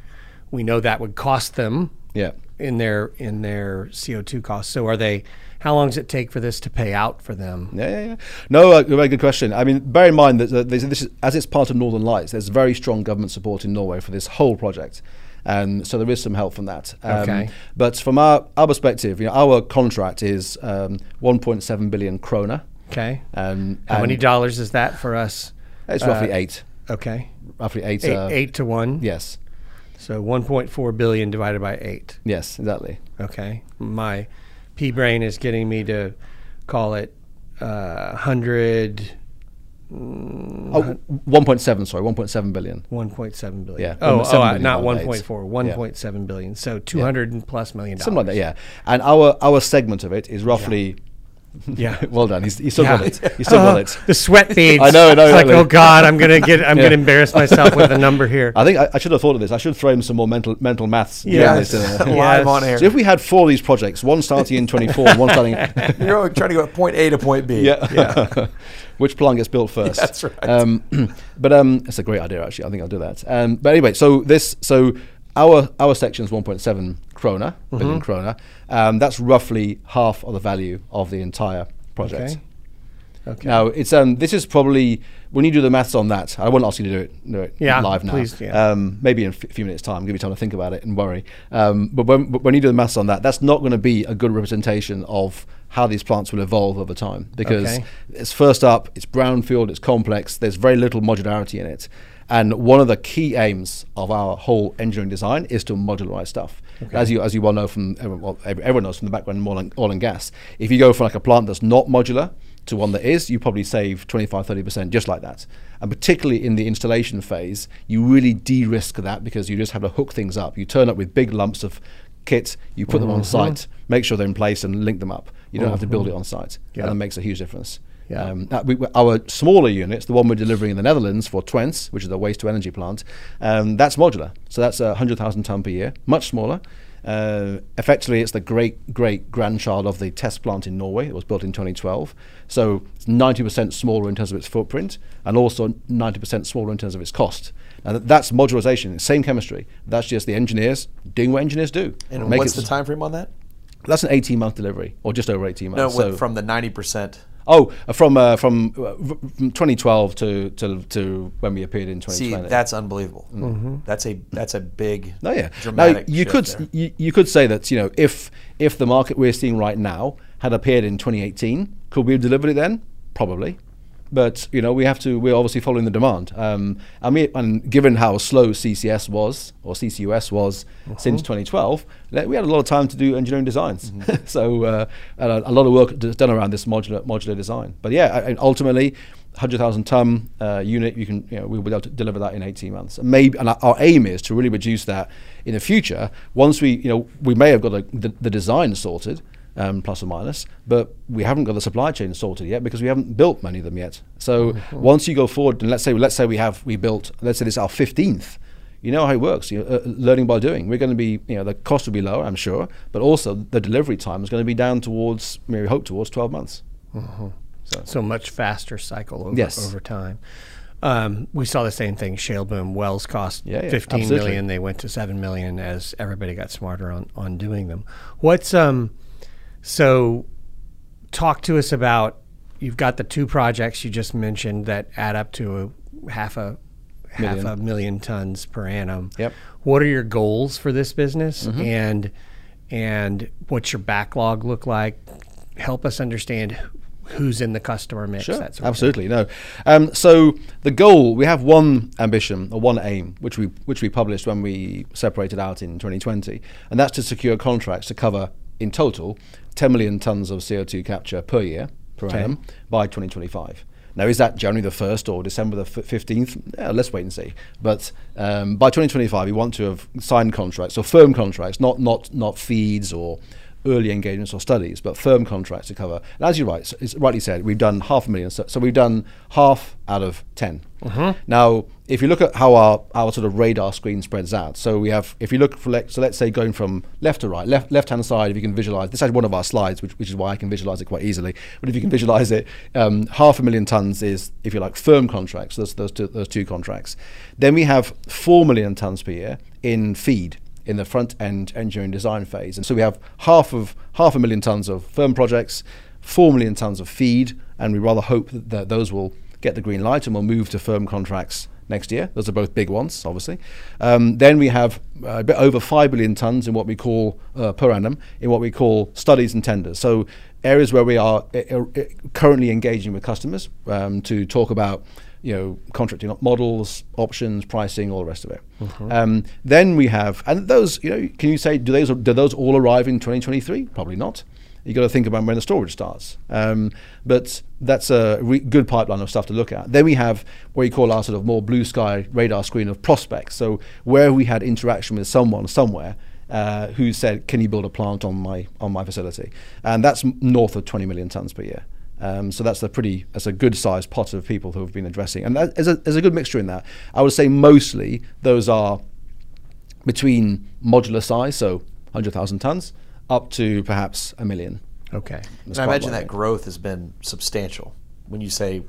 We know that would cost them Yeah. in their in their CO two costs. So are they? How long does it take for this to pay out for them? Yeah, yeah, yeah. No, uh, very good question. I mean, bear in mind that, that this, this is, as it's part of Northern Lights, there's very strong government support in Norway for this whole project. Um, so there is some help from that. Um, Okay. But from our, our perspective, you know, our contract is um, 1.7 billion kroner. Okay. Um, How many dollars is that for us? It's roughly uh, eight. Okay. Roughly eight. Eight, uh, eight to one. Yes. So 1.4 billion divided by eight. Yes, exactly. Okay. My P brain is getting me to call it uh, 100, Oh, 1.7, sorry, 1.7 billion. 1.7 billion. Yeah, Oh, 1.7 oh uh, not divided by 1.4, eight. 1.7 billion. So 200 and plus million dollars. Something like that, yeah. And our, our segment of it is roughly. Yeah. well done. He's, he's still Yeah. got it. He's still got Oh, it. The sweat beads. I know, I know, It's like, oh God, I'm gonna get, I'm Yeah. gonna embarrass myself with a number here. I think I, I should have thought of this. I should throw in some more mental mental maths. Yeah. this, uh, live on air. So if we had four of these projects, one starting in 24, one starting, You're trying to go at point A to point B. yeah, which plant gets built first? that's right. Um, but um, it's a great idea actually. I think I'll do that. Um, but anyway, so this so our our section is 1.7 krona billion Mm-hmm. krona. Um, that's roughly half of the value of the entire project. Okay. Okay. Now it's um this is probably when you do the maths on that. I won't ask you to do it, do it Yeah, live now. please, yeah. Um, maybe in a few minutes' time, give you time to think about it and worry. Um, but when but when you do the maths on that, that's not going to be a good representation of how these plants will evolve over time because Okay. it's first up, it's brownfield, it's complex. There's very little modularity in it. And one of the key aims of our whole engineering design is to modularize stuff. As you as you well know from everyone, well, everyone knows from the background in oil and, oil and gas, if you go from like a plant that's not modular to one that is, you probably save 25 30% just like that. And particularly in the installation phase, you really de-risk that because you just have to hook things up. You turn up with big lumps of kit, you put them on mm-hmm. site, make sure they're in place and link them up. You don't have to build mm-hmm. it on site. Yeah. And that makes a huge difference. Yeah. Um, we, our smaller units, the one we're delivering in the Netherlands for Twence, which is a waste to energy plant, um, that's modular. So that's a 100,000 ton per year, much smaller. Uh, effectively, it's the great great grandchild of the test plant in Norway. It was built in 2012. So it's 90% smaller in terms of its footprint and also 90% smaller in terms of its cost. Now, th- that's modularization, same chemistry. That's just the engineers doing what engineers do. And Make what's it the time frame on that? That's an 18 month delivery, or just over 18 months. what- So- from the 90%. Oh, uh, from uh, from uh, from 2012 to, to to when we appeared in See, 2020. that's unbelievable. That's a that's a big no, yeah. dramatic now you shift could you, you could say that you know if if the market we're seeing right now had appeared in 2018, could we have delivered it then? Probably. But you know we have to. We're obviously following the demand. Um, I mean, and given how slow CCS was or CCUS was since 2012, we had a lot of time to do engineering designs. so uh, and a, a lot of work done around this modular modular design. But yeah, I- ultimately, 100,000 ton uh, unit, you can you know we'll be able to deliver that in 18 months. And maybe and our, our aim is to really reduce that in the future. Once we you know we may have got a, the, the design sorted um, plus or minus, but we haven't got the supply chain sorted yet because we haven't built many of them yet. So once you go forward, and let's say let's say we have we built, let's say this is our fifteenth you know how it works. You know, uh, learning by doing. We're going to be, you know, the cost will be lower, I'm sure, but also the delivery time is going to be down towards, we hope towards 12 months. So, so much faster cycle over, Yes. over time. Um, we saw the same thing. Shale boom. Wells cost Yeah, yeah, fifteen absolutely. million. They went to seven million as everybody got smarter on, on doing them. What's um? So, talk to us about. You've got the two projects you just mentioned that add up to a half a half Million. a million tons per annum. Yep. What are your goals for this business, Mm-hmm. and and what's your backlog look like? Help us understand who's in the customer mix. Sure, that sort of absolutely. No. Um, so the goal we have one ambition or one aim, which we which we published when we separated out in 2020, and that's to secure contracts to cover in total 10 million tons of CO2 capture per year per annum by 2025. Now, is that January the 1st or December the 15th? Yeah, let's wait and see. But um, by 2025, we want to have signed contracts, or firm contracts, not, not, not feeds or early engagements or studies, but firm contracts to cover. And as you right, it's rightly said, we've done half a million. So, so we've done half out of 10. Now, if you look at how our, our sort of radar screen spreads out, so we have, if you look for, like, so let's say going from left to right, left left hand side, if you can visualize, this is one of our slides, which, which is why I can visualize it quite easily. But if you can visualize it, um, half a million tons is, if you like, firm contracts. Those those two, those two contracts. Then we have four million tons per year in feed in the front end engineering design phase. And so we have half of half a million tons of firm projects, four million tons of feed, and we rather hope that, those will get the green light and will move to firm contracts next year. Those are both big ones, obviously. Um, then we have uh, a bit over five billion tons in what we call uh, per annum in what we call studies and tenders. So areas where we are uh, uh, currently engaging with customers um, to talk about you know, contracting models, options, pricing, all the rest of it. Um, then we have, and those, you know, can you say do those do those all arrive in 2023? Probably not. You've got to think about when the storage starts. Um, but that's a re- good pipeline of stuff to look at. Then we have what you call our sort of more blue sky radar screen of prospects. So where we had interaction with someone somewhere uh, who said, "Can you build a plant on my on my facility?" And that's north of 20 million tons per year. Um, so that's a pretty, that's a good sized pot of people who have been addressing, and that, there's, a, there's a good mixture in that. I would say mostly those are between modular size, so 100,000 tons, up to perhaps a million. Okay. And I imagine that growth has been substantial. When you say,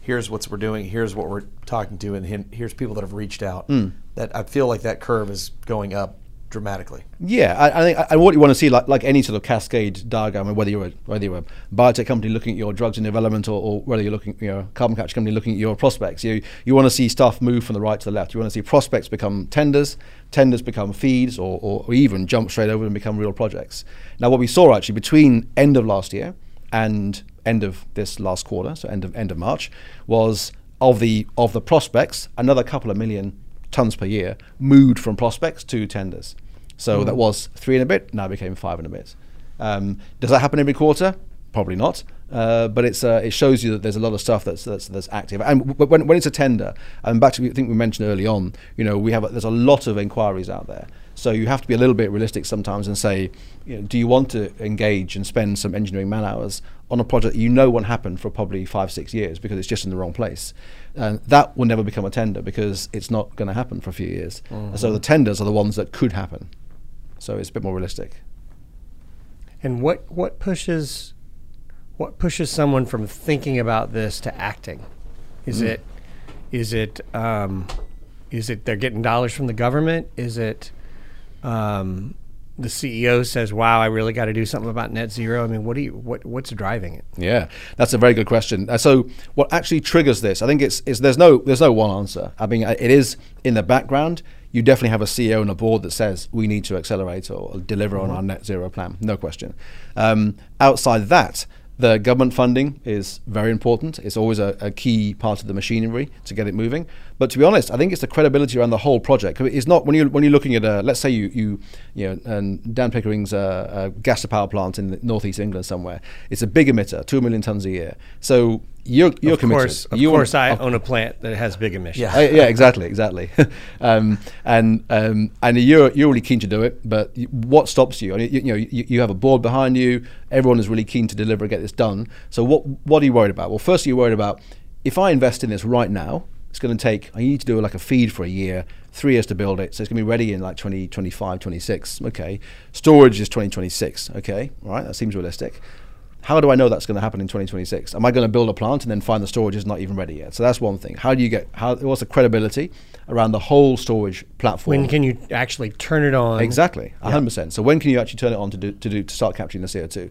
"Here's what we're doing," "Here's what we're talking to," and here's people that have reached out. Hmm. That I feel like that curve is going up dramatically. Yeah, I, I think and what you want to see, like like any sort of cascade diagram, whether you're a, whether you're a biotech company looking at your drugs in development, or, or whether you're looking, you know, carbon capture company looking at your prospects, you you want to see stuff move from the right to the left. You want to see prospects become tenders, tenders become feeds, or, or, or even jump straight over and become real projects. Now, what we saw actually between end of last year and end of this last quarter, so end of end of March, was of the of the prospects, another couple of million tons per year moved from prospects to tenders. So that was three and a bit, now became five and a bit. Um, does that happen every quarter? Probably not. Uh, but it's uh, it shows you that there's a lot of stuff that's that's, that's active. And when, when it's a tender, and back to I think we mentioned early on, you know, we have a, there's a lot of inquiries out there. So you have to be a little bit realistic sometimes and say, you know, do you want to engage and spend some engineering man hours on a project that you know won't happen for probably five six years because it's just in the wrong place, and that will never become a tender because it's not going to happen for a few years. And so the tenders are the ones that could happen. So it's a bit more realistic. And what what pushes what pushes someone from thinking about this to acting? Is Hmm. it is it um, is it they're getting dollars from the government? Is it um, the CEO says, "Wow, I really got to do something about net zero"? I mean, what do you what what's driving it? Yeah, that's a very good question. Uh, so, what actually triggers this? I think it's, it's there's no there's no one answer. I mean, uh, it is in the background. You definitely have a CEO and a board that says we need to accelerate or deliver on our net zero plan. No question. Um, outside that, the government funding is very important. It's always a, a key part of the machinery to get it moving. But to be honest, I think it's the credibility around the whole project. It's not when you when you're looking at a let's say you you you know and Dan Pickering's a, a gas to power plant in the northeast England somewhere. It's a big emitter, two million tons a year. So you're you're of committed. course, of You course, I of- own a plant that has big emissions. Yeah. uh, yeah, exactly, exactly. um, and um, and you're you're really keen to do it, but what stops you? I mean, you, you know, you, you have a board behind you. Everyone is really keen to deliver and get this done. So what what are you worried about? Well, firstly, you're worried about if I invest in this right now, It's going to take, I need to do like a feed for a year, three years to build it. So it's going to be ready in like 2025, 26. Okay. Storage is 2026. Okay. All right. That seems realistic. How do I know that's going to happen in 2026? Am I going to build a plant and then find the storage is not even ready yet? So that's one thing. How do you get, how, what's the credibility around the whole storage platform? When can you actually turn it on? Exactly, hundred percent. So when can you actually turn it on to do to do to start capturing the CO two?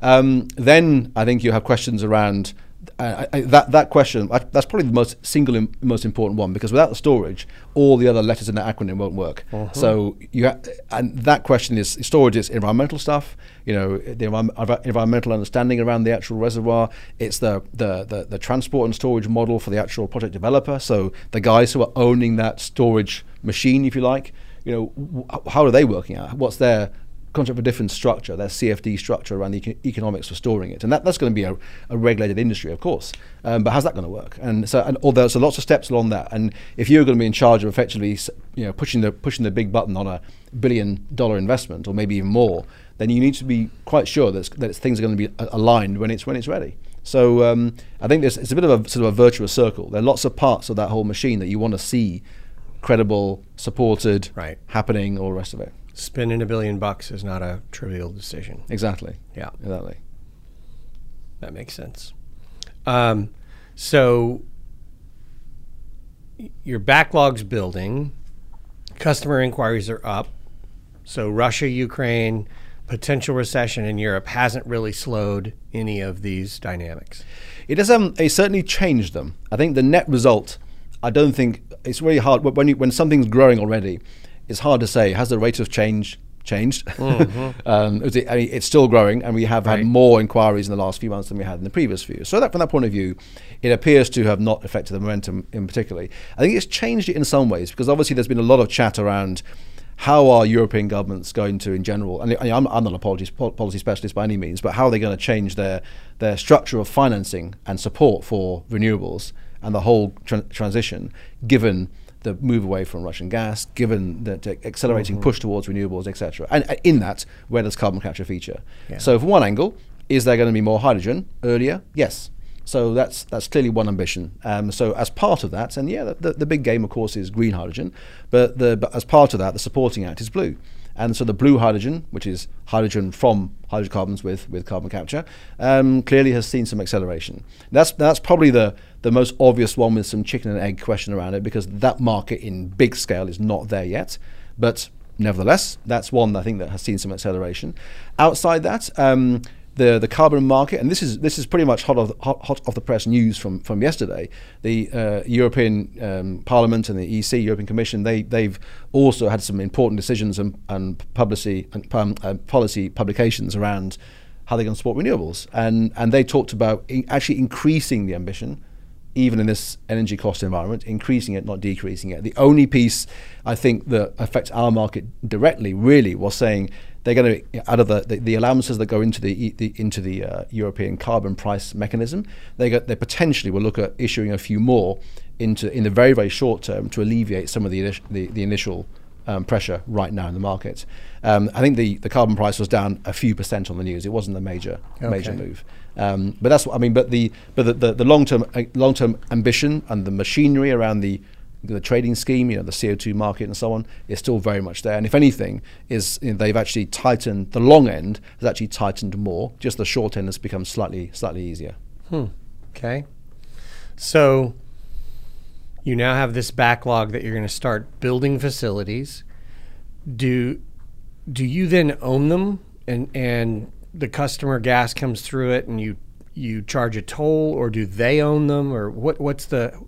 Um, then I think you have questions around. I, I, that that question I, that's probably the most single Im- most important one because without the storage, all the other letters in that acronym won't work. Uh-huh. So you ha- and that question is storage is environmental stuff. You know the envi- environmental understanding around the actual reservoir. It's the, the the the transport and storage model for the actual project developer. So the guys who are owning that storage machine, if you like, you know, w- how are they working out? What's their contract for difference structure, their CFD structure around the eco- economics for storing it, and that, that's going to be a, a regulated industry, of course. Um, but how's that going to work? And so, and although so lots of steps along that, and if you're going to be in charge of effectively, you know, pushing the pushing the big button on a billion dollar investment or maybe even more, then you need to be quite sure that, that it's- things are going to be a- aligned when it's when it's ready. So um, I think there's, it's a bit of a sort of a virtuous circle. There are lots of parts of that whole machine that you want to see credible, supported, Right. happening, all the rest of it. Spending a billion bucks is not a trivial decision. Exactly. Yeah. Exactly. That makes sense. Um, so your backlog's building, customer inquiries are up. So Russia, Ukraine, potential recession in Europe hasn't really slowed any of these dynamics. It has um, it certainly changed them. I think the net result, I don't think it's really hard when you, when something's growing already. It's hard to say has the rate of change changed. um, is it- I mean, it's still growing, and we have Right. had more inquiries in the last few months than we had in the previous few. So that from that point of view, it appears to have not affected the momentum in particularly. I think it's changed it in some ways because obviously there's been a lot of chat around how are European governments going to, in general, and I'm, I'm not a policy, policy specialist by any means, but how are they going to change their, their structure of financing and support for renewables and the whole tran transition, given the move away from Russian gas, given the t- accelerating push towards renewables, etc. And uh, in that, where does carbon capture feature? Yeah. So, from one angle, is there going to be more hydrogen earlier? Yes. So that's that's clearly one ambition. Um, so as part of that, and yeah, the, the, the big game, of course, is green hydrogen, but the but as part of that, the supporting act is blue. And so the blue hydrogen, which is hydrogen from hydrocarbons with, with carbon capture, um, clearly has seen some acceleration. That's that's probably the the most obvious one with some chicken and egg question around it because that market in big scale is not there yet. But nevertheless, that's one I think that has seen some acceleration. Outside that, um, the the carbon market, and this is this is pretty much hot off hot, hot off the press news from from yesterday. The uh, European um, Parliament and the EC European Commission they they've also had some important decisions and and publicity and um, uh, policy publications around how they're going to support renewables, and and they talked about in actually increasing the ambition even in this energy cost environment, increasing it, not decreasing it. The only piece I think that affects our market directly really was saying they're going to out of the, the, the allowances that go into the, the into the uh, European carbon price mechanism, they got, they potentially will look at issuing a few more into in the very very short term to alleviate some of the the, the initial um, pressure right now in the market. Um, I think the, the carbon price was down a few percent on the news. It wasn't a major major move. Um, but that's what I mean. But the but the, the, the long term uh, long term ambition and the machinery around the the trading scheme, you know, the CO two market and so on, is still very much there. And if anything, is you know, they've actually tightened the long end has actually tightened more. Just the short end has become slightly slightly easier. Okay. So you now have this backlog that you're going to start building facilities. Do do you then own them and and the customer gas comes through it and you you charge a toll or do they own them or what what's the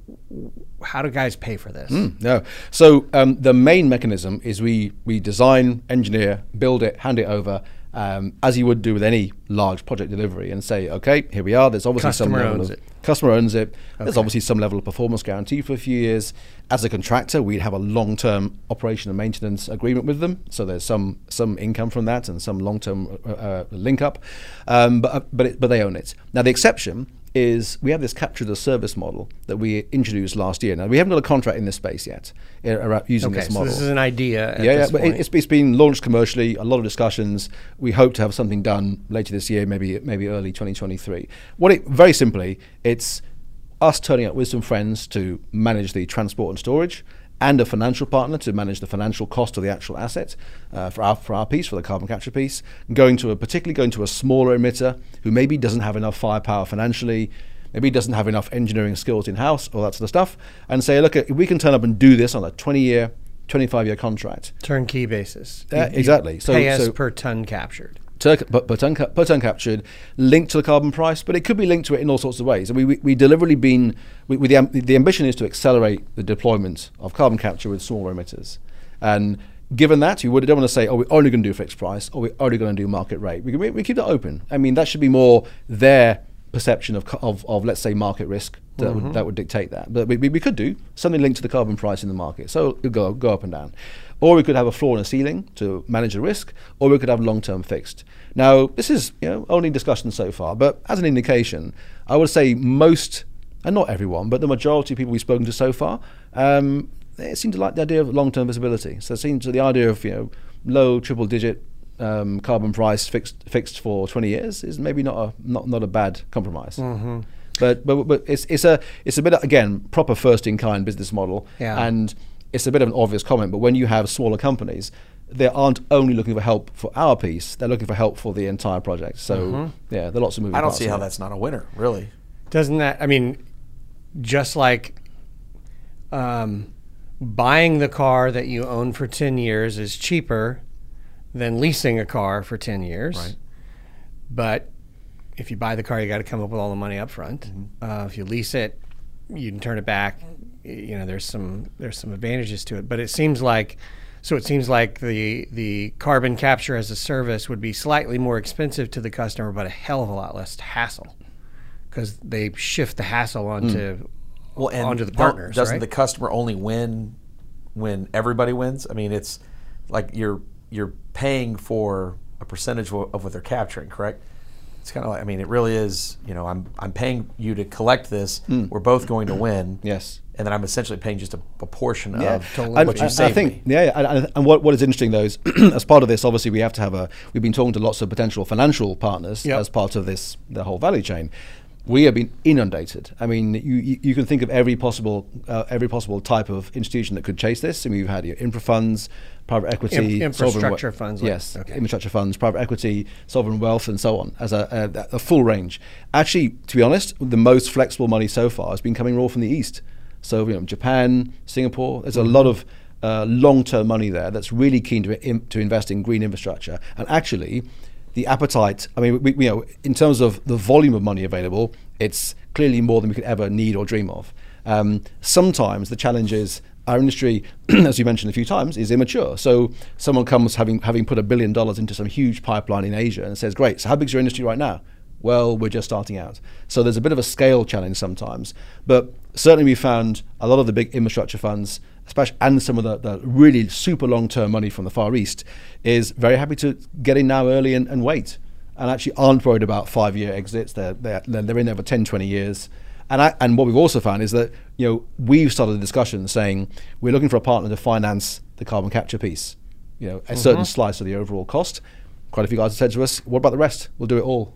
how do guys pay for this? No. So um, the main mechanism is we we design, engineer, build it, hand it over. Um, as you would do with any large project delivery, and say, okay, here we are. There's obviously Customer some level owns of it. customer owns it. There's obviously some level of performance guarantee for a few years. As a contractor, we'd have a long-term operation and maintenance agreement with them, so there's some some income from that and some long-term uh, uh, link up. Um, but uh, but it, but they own it. Now the exception is we have this capture the service model that we introduced last year. Now we haven't got a contract in this space yet uh, around using Okay, this so model. this is an idea. Yeah, yeah, but it, it's, it's been launched commercially. A lot of discussions. We hope to have something done later this year, maybe maybe early 2023. What it very simply, it's us turning up with some friends to manage the transport and storage, and a financial partner to manage the financial cost of the actual asset uh, for our for our piece for the carbon capture piece. Going to a particularly going to a smaller emitter who maybe doesn't have enough firepower financially. Maybe doesn't have enough engineering skills in house, all that sort of stuff, and say, look, we can turn up and do this on a 20 year 25 year contract. Turnkey basis. Yeah, exactly. So, pay us so per ton captured. Per, per, ton, per ton captured, linked to the carbon price, but it could be linked to it in all sorts of ways. And we, we, we deliberately been, we, we the, the ambition is to accelerate the deployment of carbon capture with smaller emitters. And given that, you would, don't want to say, oh, we're only going to do fixed price or we're only going to do market rate. We, we, we keep that open. I mean, that should be more their perception of, of, of let's say, market risk that, mm-hmm. would, that would dictate that. But we, we could do something linked to the carbon price in the market. So it would go, go up and down. Or we could have a floor and a ceiling to manage the risk, or we could have long term fixed. Now, this is you know, only discussion so far, but as an indication, I would say most, and not everyone, but the majority of people we've spoken to so far, um, they seem to like the idea of long term visibility. So it seems to the idea of you know low triple digit um, carbon price fixed fixed for 20 years is maybe not a not, not a bad compromise. Mm-hmm. But, but but it's it's a it's a bit again proper first in kind business model yeah. and it's a bit of an obvious comment but when you have smaller companies they aren't only looking for help for our piece they're looking for help for the entire project so mm-hmm. yeah there are lots of moving I don't see how that's not a winner really doesn't that I mean just like um, buying the car that you own for 10 years is cheaper than leasing a car for 10 years. Right. But if you buy the car, you got to come up with all the money up front. Mm-hmm. Uh, if you lease it, you can turn it back. You know, there's some there's some advantages to it. But it seems like so it seems like the the carbon capture as a service would be slightly more expensive to the customer, but a hell of a lot less hassle because they shift the hassle onto mm. well, and onto the partners. Doesn't right? the customer only win when everybody wins? I mean, it's like you're you're paying for a percentage of what they're capturing, correct? It's kind of like I mean, it really is. You know, I'm I'm paying you to collect this. Mm. We're both going to win. Yes. And then I'm essentially paying just a, a portion yeah, of totally. what you saved I think, me. Yeah, and, and what, what is interesting though is, as part of this, obviously we have to have a. We've been talking to lots of potential financial partners yep. as part of this, the whole value chain we have been inundated. I mean, you, you can think of every possible uh, every possible type of institution that could chase this. I mean, you've had your infra funds, private equity, infrastructure funds. Like, yes, okay. infrastructure funds, private equity, sovereign wealth, and so on, as a, a, a, full range. Actually, to be honest, the most flexible money so far has been coming raw from the east. So, you know, Japan, Singapore. There's mm-hmm. a lot of uh, long-term money there that's really keen to in, to invest in green infrastructure. And actually, the appetite. I mean, we, you know, in terms of the volume of money available, it's clearly more than we could ever need or dream of. Um, sometimes the challenge is our industry, as you mentioned a few times, is immature. So someone comes having having put a billion dollars into some huge pipeline in Asia and says, "Great, so how big is your industry right now?" Well, we're just starting out. So there's a bit of a scale challenge sometimes, but certainly we found a lot of the big infrastructure funds, especially and some of the, the really super long-term money from the Far East, is very happy to get in now early and, and wait, and actually aren't worried about five-year exits. They're, they're they're in there for 10, 20 years and, I, and what we've also found is that you know we've started a discussion saying we're looking for a partner to finance the carbon capture piece, you know, a mm-hmm. certain slice of the overall cost. Quite a few guys have said to us, "What about the rest? We'll do it all."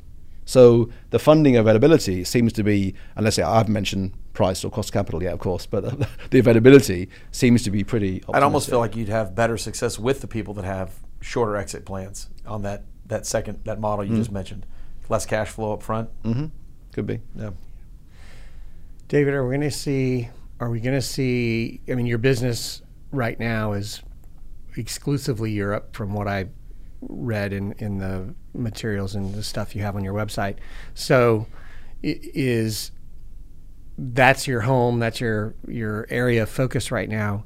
So the funding availability seems to be, unless I haven't mentioned price or cost capital yet, of course, but the availability seems to be pretty. I'd almost feel like you'd have better success with the people that have shorter exit plans on that that second that model you mm-hmm. just mentioned, less cash flow up front. Mm-hmm. Could be. Yeah. David, are we going to see? Are we going to see? I mean, your business right now is exclusively Europe, from what I read in in the materials and the stuff you have on your website. So, is that's your home? That's your your area of focus right now.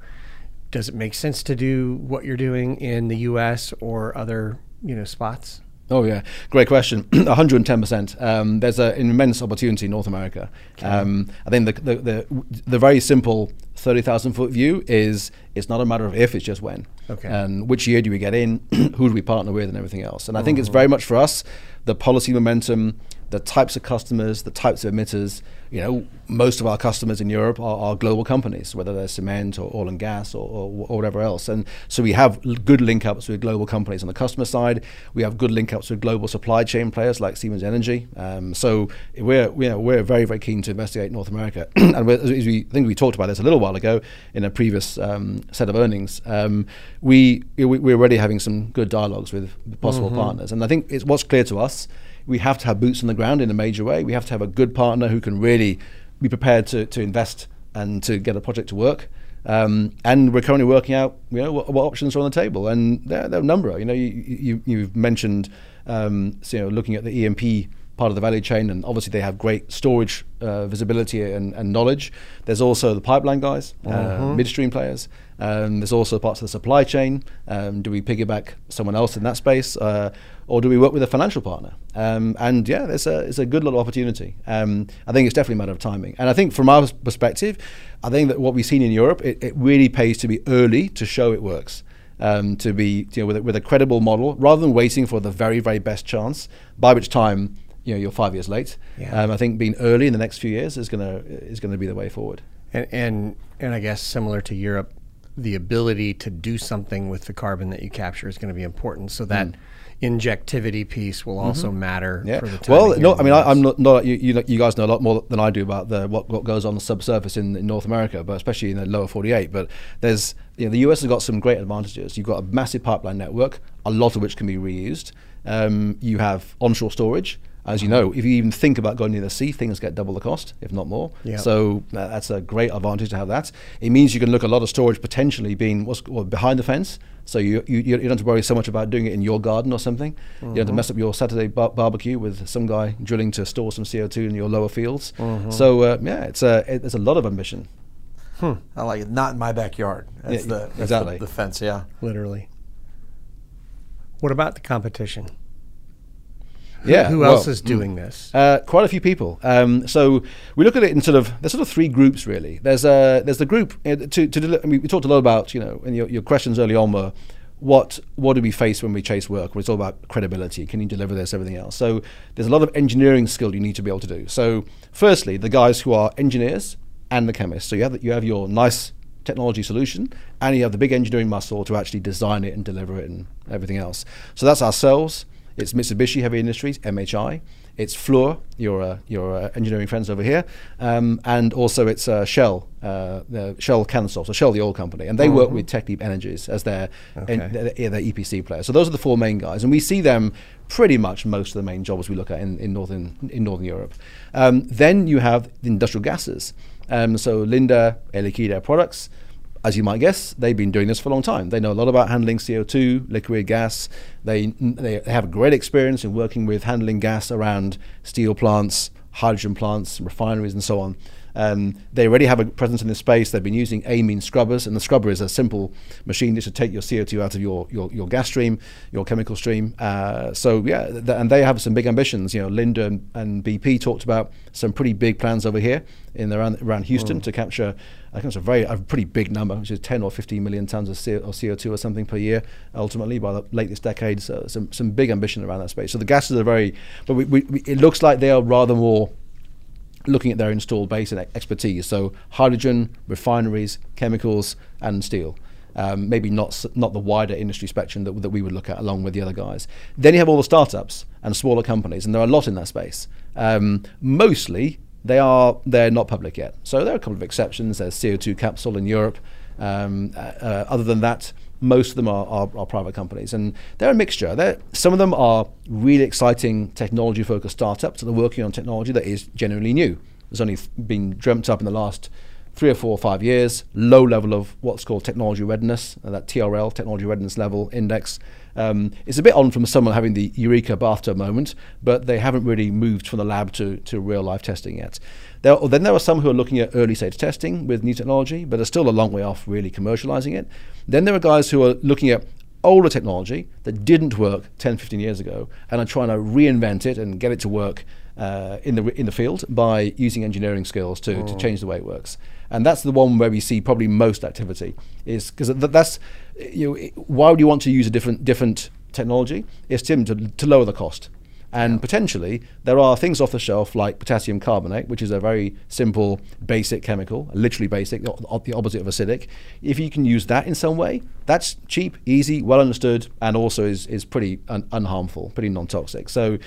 Does it make sense to do what you're doing in the U.S. or other you know spots? Oh yeah, great question. 110 percent. Um, there's an immense opportunity in North America. Okay. Um, I think the, the, the the very simple 30,000 foot view is it's not a matter of if, it's just when. Okay. And which year do we get in? who do we partner with, and everything else. And I think it's very oh. much for us the policy momentum, the types of customers, the types of emitters. You know, most of our customers in Europe are, are global companies, whether they're cement or oil and gas or, or, or whatever else. And so we have good link ups with global companies on the customer side. We have good link ups with global supply chain players like Siemens Energy. Um, so we're, we're, we're very, very keen to investigate North America. and we're- as we I think we talked about this a little while ago in a previous um, set of earnings. Um, we, we, we're already having some good dialogues with possible partners. And I think it's what's clear to us we have to have boots on the ground in a major way. We have to have a good partner who can really be prepared to, to invest and to get a project to work. Um, and we're currently working out, you know, what, what options are on the table, and there, there are a number. You know, you, you, you've mentioned, um, so, you know, looking at the E&P part of the value chain, and obviously they have great storage uh, visibility and, and knowledge. There's also the pipeline guys, uh, midstream players. Um, there's also parts of the supply chain. Um, do we piggyback someone else in that space, uh, or do we work with a financial partner? Um, and yeah, it's a it's a good little opportunity. Um, I think it's definitely a matter of timing. And I think from our perspective, I think that what we've seen in Europe, it, it really pays to be early to show it works. Um, to be you know, with, a, with a credible model rather than waiting for the very very best chance, by which time you know you're five years late. Yeah. Um, I think being early in the next few years is gonna is gonna be the way forward. And, and and I guess similar to Europe, the ability to do something with the carbon that you capture is going to be important. So that injectivity piece will also matter Mm. Yeah. for the time. Well, no, I mean, I, I'm not, not you, you. know- You guys know a lot more than I do about the what, what goes on the subsurface in, in North America, but especially in the lower 48. But there's, you know, the US has got some great advantages. You've got a massive pipeline network, a lot of which can be reused. Um, you have onshore storage. As you know, if you even think about going near the sea, things get double the cost, if not more. Yeah. So uh, that's a great advantage to have that. It means you can look at a lot of storage potentially being what's well, behind the fence. So you, you you don't have to worry so much about doing it in your garden or something. You don't have to mm-hmm. mess up your Saturday bar- barbecue with some guy drilling to store some CO two in your lower fields. Mm-hmm. So uh, yeah, it's a it, there's a lot of ambition. Hmm. I like it. Not in my backyard. That's Yeah, the that's the- exactly. the, fence. Yeah. literally. What about the competition? Yeah, Who well, else is doing this? Uh, quite a few people. Um, so we look at it in sort of there's sort of three groups really. There's uh, there's the group uh, to to deli- I mean, we talked a lot about you know and your, your questions early on were what what do we face when we chase work? Well, it's all about credibility. Can you deliver this? Everything else. So there's a lot of engineering skill you need to be able to do. So firstly, the guys who are engineers and the chemists. So you have you have your nice technology solution and you have the big engineering muscle to actually design it and deliver it and everything else. So that's ourselves. It's Mitsubishi Heavy Industries, MHI. It's Fluor, your uh, your uh, engineering friends over here, um, and also it's uh, Shell, uh, the Shell Cansolv, so Shell, the oil company, and they work with Technip Energies as their, en- their, their EPC player. So those are the four main guys, and we see them pretty much most of the main jobs we look at in, in northern in northern Europe. Um, then you have the industrial gases. Um, so Linde, Air Liquide Air Products, as you might guess, they've been doing this for a long time. They know a lot about handling CO2, liquid gas. They, they have great experience in working with handling gas around steel plants, hydrogen plants, refineries, and so on. Um, they already have a presence in this space. They've been using amine scrubbers, and the scrubber is a simple machine that should take your CO2 out of your, your, your gas stream, your chemical stream. Uh, so yeah, th- and they have some big ambitions. You know, Linde and, and BP talked about some pretty big plans over here in around around Houston to capture. I think it's a very a pretty big number, which is 10 or 15 million tons of, CO, CO2 or something per year. Ultimately, by the late this decade, so some some big ambition around that space. So the gases are very, but we, we, it looks like they are rather more looking at their installed base and expertise. So hydrogen, refineries, chemicals, and steel. Um, maybe not not the wider industry spectrum that, that we would look at along with the other guys. Then you have all the startups and smaller companies, and there are a lot in that space. Um, mostly they are they're not public yet. So there are a couple of exceptions. There's CO2 Capsol in Europe. Um, uh, uh, other than that, most of them are, are, are private companies, and they're a mixture. They're, some of them are really exciting technology-focused startups that are working on technology that is genuinely new. It's only been dreamt up in the last three or four or five years. Low level of what's called technology readiness, uh, that TRL, technology readiness level index. Um, it's a bit on from someone having the eureka bathtub moment, but they haven't really moved from the lab to, to real life testing yet. There, then there are some who are looking at early stage testing with new technology, but are still a long way off really commercializing it. Then there are guys who are looking at older technology that didn't work 10, 15 years ago and are trying to reinvent it and get it to work uh, in the in the field by using engineering skills to, to change the way it works. And that's the one where we see probably most activity is because th- that's you know, why would you want to use a different different technology? It's to, to lower the cost. And potentially, there are things off the shelf like potassium carbonate, which is a very simple, basic chemical, literally basic, the the opposite of acidic. If you can use that in some way, that's cheap, easy, well understood, and also is, is pretty un- unharmful, pretty non toxic. So,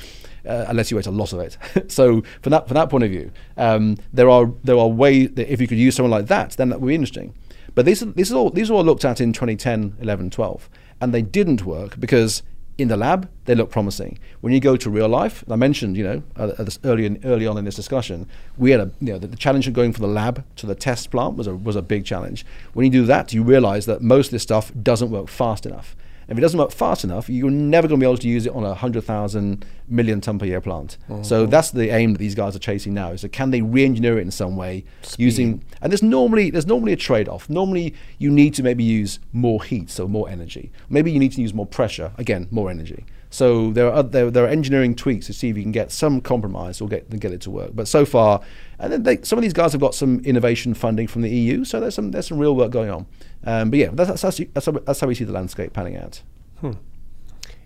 uh, unless you ate a lot of it. so, from that, from that point of view, um, there, are, there are ways that if you could use someone like that, then that would be interesting. But these, are- these, are all, these are all looked at in 2010, 11, 12. And they didn't work because in the lab, they look promising. When you go to real life, I mentioned, you know, uh, early, in, early on in this discussion, we had a, you know, the, the challenge of going from the lab to the test plant was a, was a big challenge. When you do that, you realize that most of this stuff doesn't work fast enough. If it doesn't work fast enough, you're never going to be able to use it on a 100,000 million ton per year plant. So oh. that's the aim that these guys are chasing now. Is that can they re-engineer it in some way using? And there's normally there's normally a trade-off. Normally you need to maybe use more heat, so more energy. Maybe you need to use more pressure, again more energy. So there are there, there are engineering tweaks to see if you can get some compromise or get get it to work. But so far, and then they, some of these guys have got some innovation funding from the EU, so there's some there's some real work going on. Um, but yeah, that's that's, that's, how, that's how we see the landscape panning out.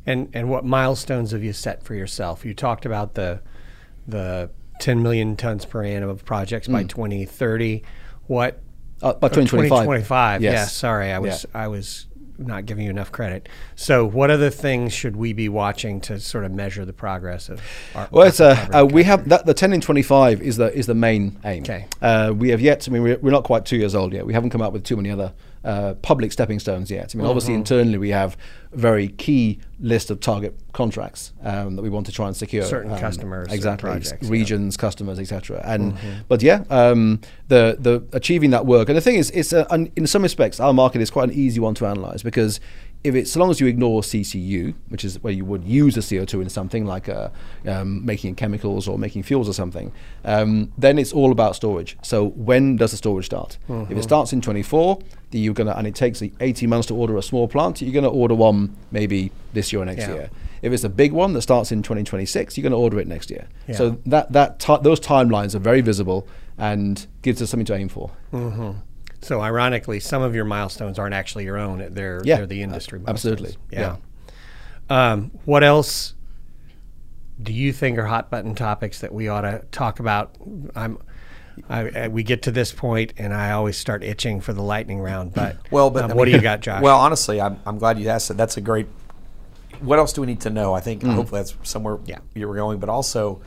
And and what milestones have you set for yourself? You talked about the the 10 million tons per annum of projects by 2030. What Uh, by 2025. 2025. Yes. Yeah, sorry, I was Yeah. I was not giving you enough credit. So, what other things should we be watching to sort of measure the progress of our? Well, it's our uh, uh, we have that the ten in twenty five is the is the main aim. Okay. Uh, we have yet. I mean, we're, we're not quite two years old yet. We haven't come up with too many other uh, public stepping stones yet. I mean, obviously Mm-hmm. internally we have a very key list of target contracts um, that we want to try and secure. Certain um, customers exactly, projects, yeah. Mm-hmm. regions, customers, etc. And but yeah, um, the the achieving that work. And the thing is, it's a, an, in some respects our market is quite an easy one to analyze because if it's so long as you ignore CCU, which is where you would use the CO2 in something like uh, um, making chemicals or making fuels or something, um, then it's all about storage. So when does the storage start? If it starts in 24, then you're gonna, and it takes 18 months to order a small plant, you're gonna order one maybe this year or next Yeah. year. If it's a big one that starts in 2026, you're going to order it next year. Yeah. So that that ti those timelines are very visible and gives us something to aim for. So, ironically, some of your milestones aren't actually your own; they're Yeah, they're the industry. uh, absolutely, milestones. Yeah. Um, what else do you think are hot button topics that we ought to talk about? I'm. I, I, we get to this point, and I always start itching for the lightning round. But Well, but um, what do you got, Josh? Well, honestly, I'm, I'm glad you asked that. That's a great. What else do we need to know? I think Mm. hopefully that's somewhere Yeah. you were going. But also,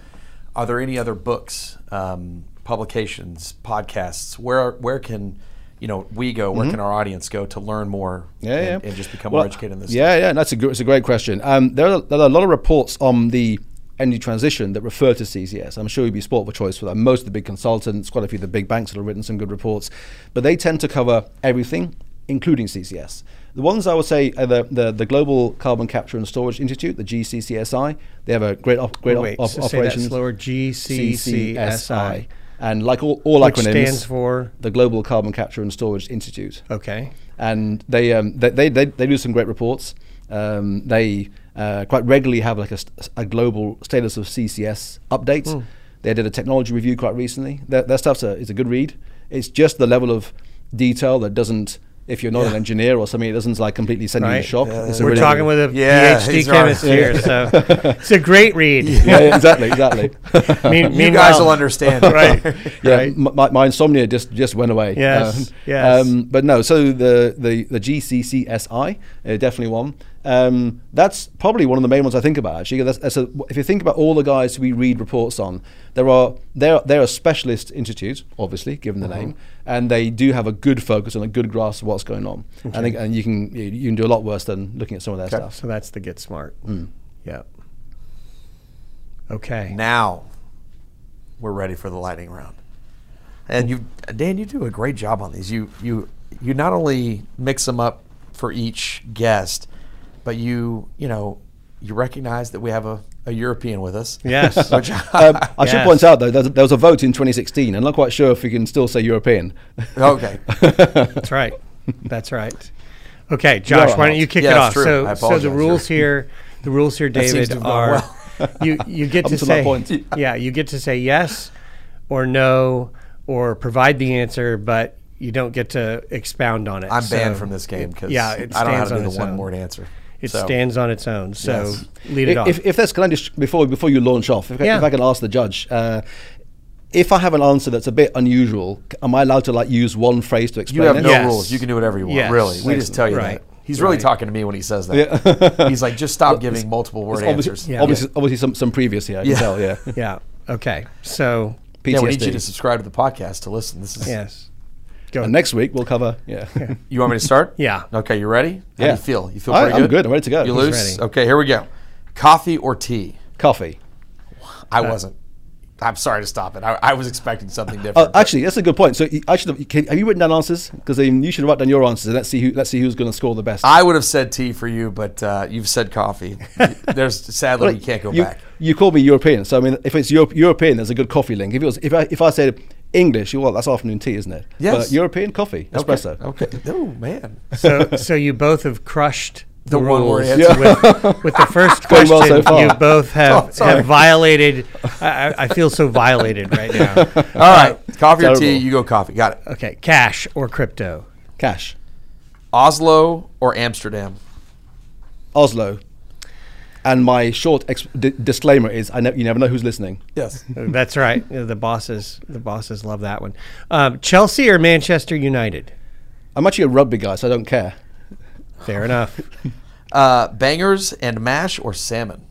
are there any other books, um, publications, podcasts? Where where can you know we go? Where can our audience go to learn more? Mm-hmm. Yeah, and, yeah. and just become Well, more educated in this. Yeah, yeah, that's a gr- it's a great question. Um, there, are, there are a lot of reports on the energy transition that refer to CCS. I'm sure you'd be sport for choice for that. Most of the big consultants, quite a few of the big banks that have written some good reports, but they tend to cover everything, including CCS. The ones I would say are the, the, the Global Carbon Capture and Storage Institute, the GCCSI. They have a great op- great op- Wait, op- so say that slower. GCCSI. And like all, all Which acronyms, stands for the Global Carbon Capture and Storage Institute okay. and they um, they, they, they they do some great reports. Um, they uh, quite regularly have like a, st- a global status of CCS updates. They did a technology review quite recently. Their, their stuff's a, is a good read. It's just the level of detail that doesn't, if you're not an engineer or something, it doesn't like completely send you Right. in shock. Yeah, It's We're really- talking with a Yeah, PhD he's right. chemist here, so it's a great read. yeah, yeah, exactly, exactly. Mean- You guys will understand, right? yeah, right. my, my insomnia just, just went away. Yes, Um, yes. Um, but no, so the the the GCCSI, uh, definitely one. Um, that's probably one of the main ones I think about. Actually, that's, that's a, if you think about all the guys we read reports on, there are they're they're a specialist institute, obviously, given the name, and they do have a good focus and a good grasp of what's going on. I think, and you can you, you can do a lot worse than looking at some of their stuff. So that's the get smart. Mm. Yep. Okay. Now we're ready for the lightning round. And you, Dan, you do a great job on these. You you you not only mix them up for each guest, but you you know you recognize that we have a, a European with us. Yes. Which Um, I should point out though, there was, there was a vote in 2016, and I'm not quite sure if we can still say European. okay. That's right. That's right. Okay, Josh, are why don't you kick Yeah, it off? true. So, so the rules here, the rules here, David, to have gone are well. you you get to to say point. yeah, you get to say yes or no or provide the answer, but you don't get to expound on it. I'm banned from this game because yeah, I don't know how to do the one word answer. It So- stands on its own. So Yes. lead it if, off. If, if that's can I just before before you launch off, if, I- Yeah. if I can ask the judge, uh, if I have an answer that's a bit unusual, am I allowed to like use one phrase to explain? You explain have it? no Yes. rules. You can do whatever you want. Yes. Really, we just tell you Right. that. He's really Right. talking to me when he says that. He's like, just stop giving multiple word There's obviously, answers. Yeah. obviously, obviously some, some previous here. I can Yeah. tell. Yeah. yeah. Okay. So Yeah, we need you to subscribe to the podcast to listen. This is. yes. Go. And next week we'll cover. Yeah. You want me to start? Yeah. Okay, you ready? How do Yeah. you feel? You feel I- pretty I'm good? good. I'm ready to go. You He's loose? ready. Okay, here we go. Coffee or tea? Coffee. I wasn't. I'm sorry to stop it. I, I was expecting something Uh, different. actually, that's a good point. So you- I should have. Can, have you written down answers? Because you should write down your answers and let's see who let's see who's going to score the best. I would have said tea for you, but uh, you've said coffee. There's sadly Well, you can't go you, back. You called me European, so I mean, if it's Europe, European, there's a good coffee link. If it was, if I, if I said English, you well, that's afternoon tea, isn't it? Yes. But European coffee, espresso. Okay. okay. Oh man. So so you both have crushed the, The one word rules answer. with, with the first question. well so far. You both have, Oh, have violated. I, I- I feel so violated right now. All right. Coffee or tea? You go coffee. Got it. Okay, cash or crypto? Cash. Oslo or Amsterdam? Oslo. And my short ex- di- disclaimer is: I ne- you never know who's listening. Yes. That's right. The bosses, the bosses love that one. Um, Chelsea or Manchester United? I'm actually a rugby guy, so I don't care. Fair enough. Uh, bangers and mash or salmon?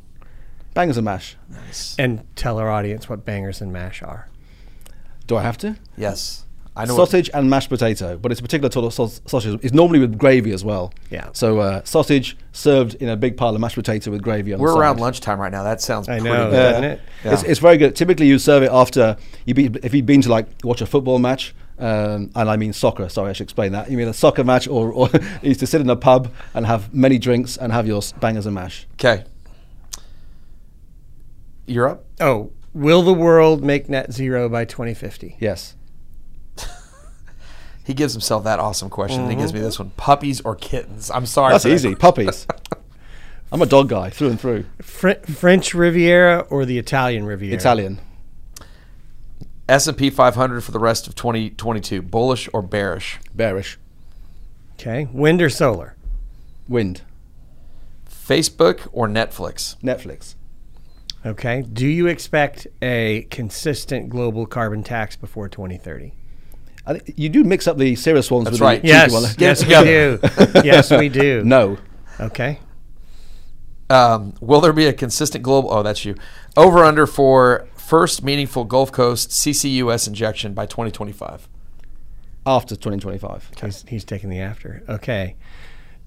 Bangers and mash. Nice. And tell our audience what bangers and mash are. Do I have to? Yes. I know. what- Sausage and mashed potato, but it's a particular sort of sau- sausage. It's normally with gravy as well. Yeah. So uh, sausage served in a big pile of mashed potato with gravy on the we're side. around lunchtime right now. That sounds I pretty know, good. doesn't it? It's, Yeah. it's very good. Typically, you serve it after you be, if you've been to like watch a football match, um, and I mean soccer. Sorry, I should explain that. You mean a soccer match, or, or you used to sit in a pub and have many drinks and have your bangers and mash. Okay. You're up. Oh, will the world make net zero by 2050? Yes, He gives himself that awesome question. and He gives me mm-hmm. this one: puppies or kittens? I'm sorry. that's for that. easy. Puppies. I'm a dog guy through and through. Fr- French Riviera or the Italian Riviera? Italian. S&P 500 for the rest of 2022. Bullish or bearish? Bearish. Okay. Wind or solar? Wind. Facebook or Netflix? Netflix. Okay. Do you expect a consistent global carbon tax before 2030? I think you do mix up the serious ones That's with right. the Yes. cheeky ones. Get it yes, we do. yes, we do. No. Okay. Um, will there be a consistent global? Oh, that's you. Over under for first meaningful Gulf Coast CCUS injection by 2025. After 2025. He's, he's taking the after. Okay.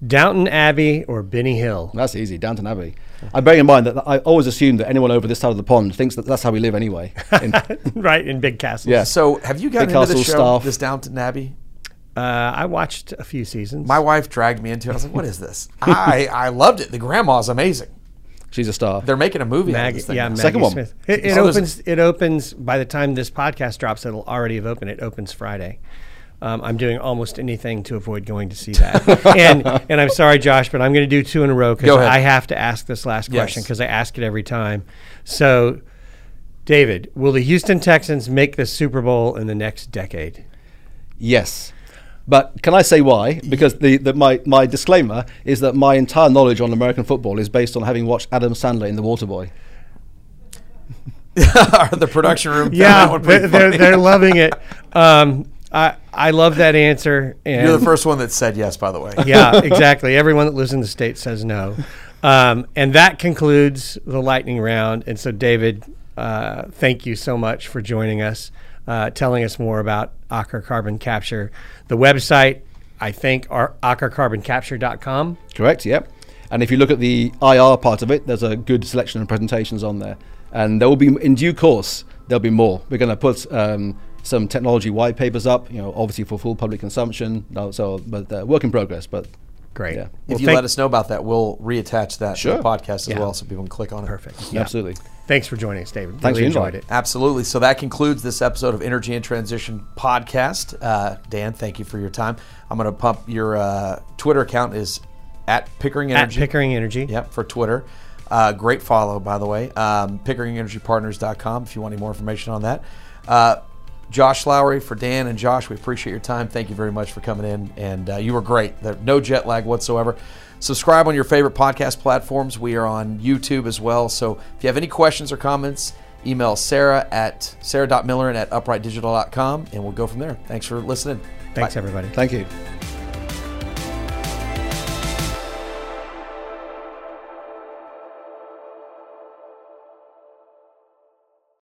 Downton Abbey or Benny Hill? That's easy. Downton Abbey. I'm bearing in mind that I always assume that anyone over this side of the pond thinks that that's how we live anyway. In- right, in Big Castle. Yeah. So, have you gotten Big into the show, staff. this Downton Abbey? Uh, I watched a few seasons. My wife dragged me into it. I was like, "What is this?" I I loved it. The grandma's amazing. She's a star. They're making a movie Maggie, this thing. yeah. Maggie Second one. Smith. It, it Oh, opens. It opens by the time this podcast drops. It'll already have opened. It opens Friday. Um, I'm doing almost anything to avoid going to see that. and and I'm sorry, Josh, but I'm going to do two in a row because. I have to ask this last Yes. question because I ask it every time. So, David, will the Houston Texans make the Super Bowl in the next decade? Yes. But can I say why? Because the, the my, my disclaimer is that my entire knowledge on American football is based on having watched Adam Sandler in The Waterboy. the production room. Yeah, they're, they're, they're loving it. Um, I I love that answer. And You're the first one that said yes, by the way. yeah, exactly. Everyone that lives in the state says no. Um, and that concludes the lightning round. And so, David, uh, thank you so much for joining us, uh, telling us more about Aker Carbon Capture. The website, I think, are akercarboncapture.com. Correct, yep. And if you look at the IR part of it, there's a good selection of presentations on there. And there will be, in due course, there'll be more. We're going to put um, some technology white papers up, you know, obviously for full public consumption. So, but uh, work in progress. But Great. Yeah. If Well, you let us know about that, we'll reattach that to the podcast as Yeah. well, so people can click on it. Perfect. Yeah. absolutely. Thanks for joining us, David. Thanks really for the enjoyed invite. it. Absolutely. So that concludes this episode of Energy in Transition podcast. Uh, Dan, thank you for your time. I'm going to pump your uh, Twitter account is at Pickering Energy. At Energy. Pickering Energy. Yep, for Twitter. Uh, great follow, by the way. Um, PickeringEnergyPartners.com if you want any more information on that. Josh Lowry for Dan and Josh, we appreciate your time. Thank you very much for coming in, and uh, you were great. There, no jet lag whatsoever. Subscribe on your favorite podcast platforms. We are on YouTube as well. So if you have any questions or comments, email Sarah at sarah.millern at uprightdigital.com and we'll go from there. Thanks for listening. Thanks, Bye. everybody. Thank you.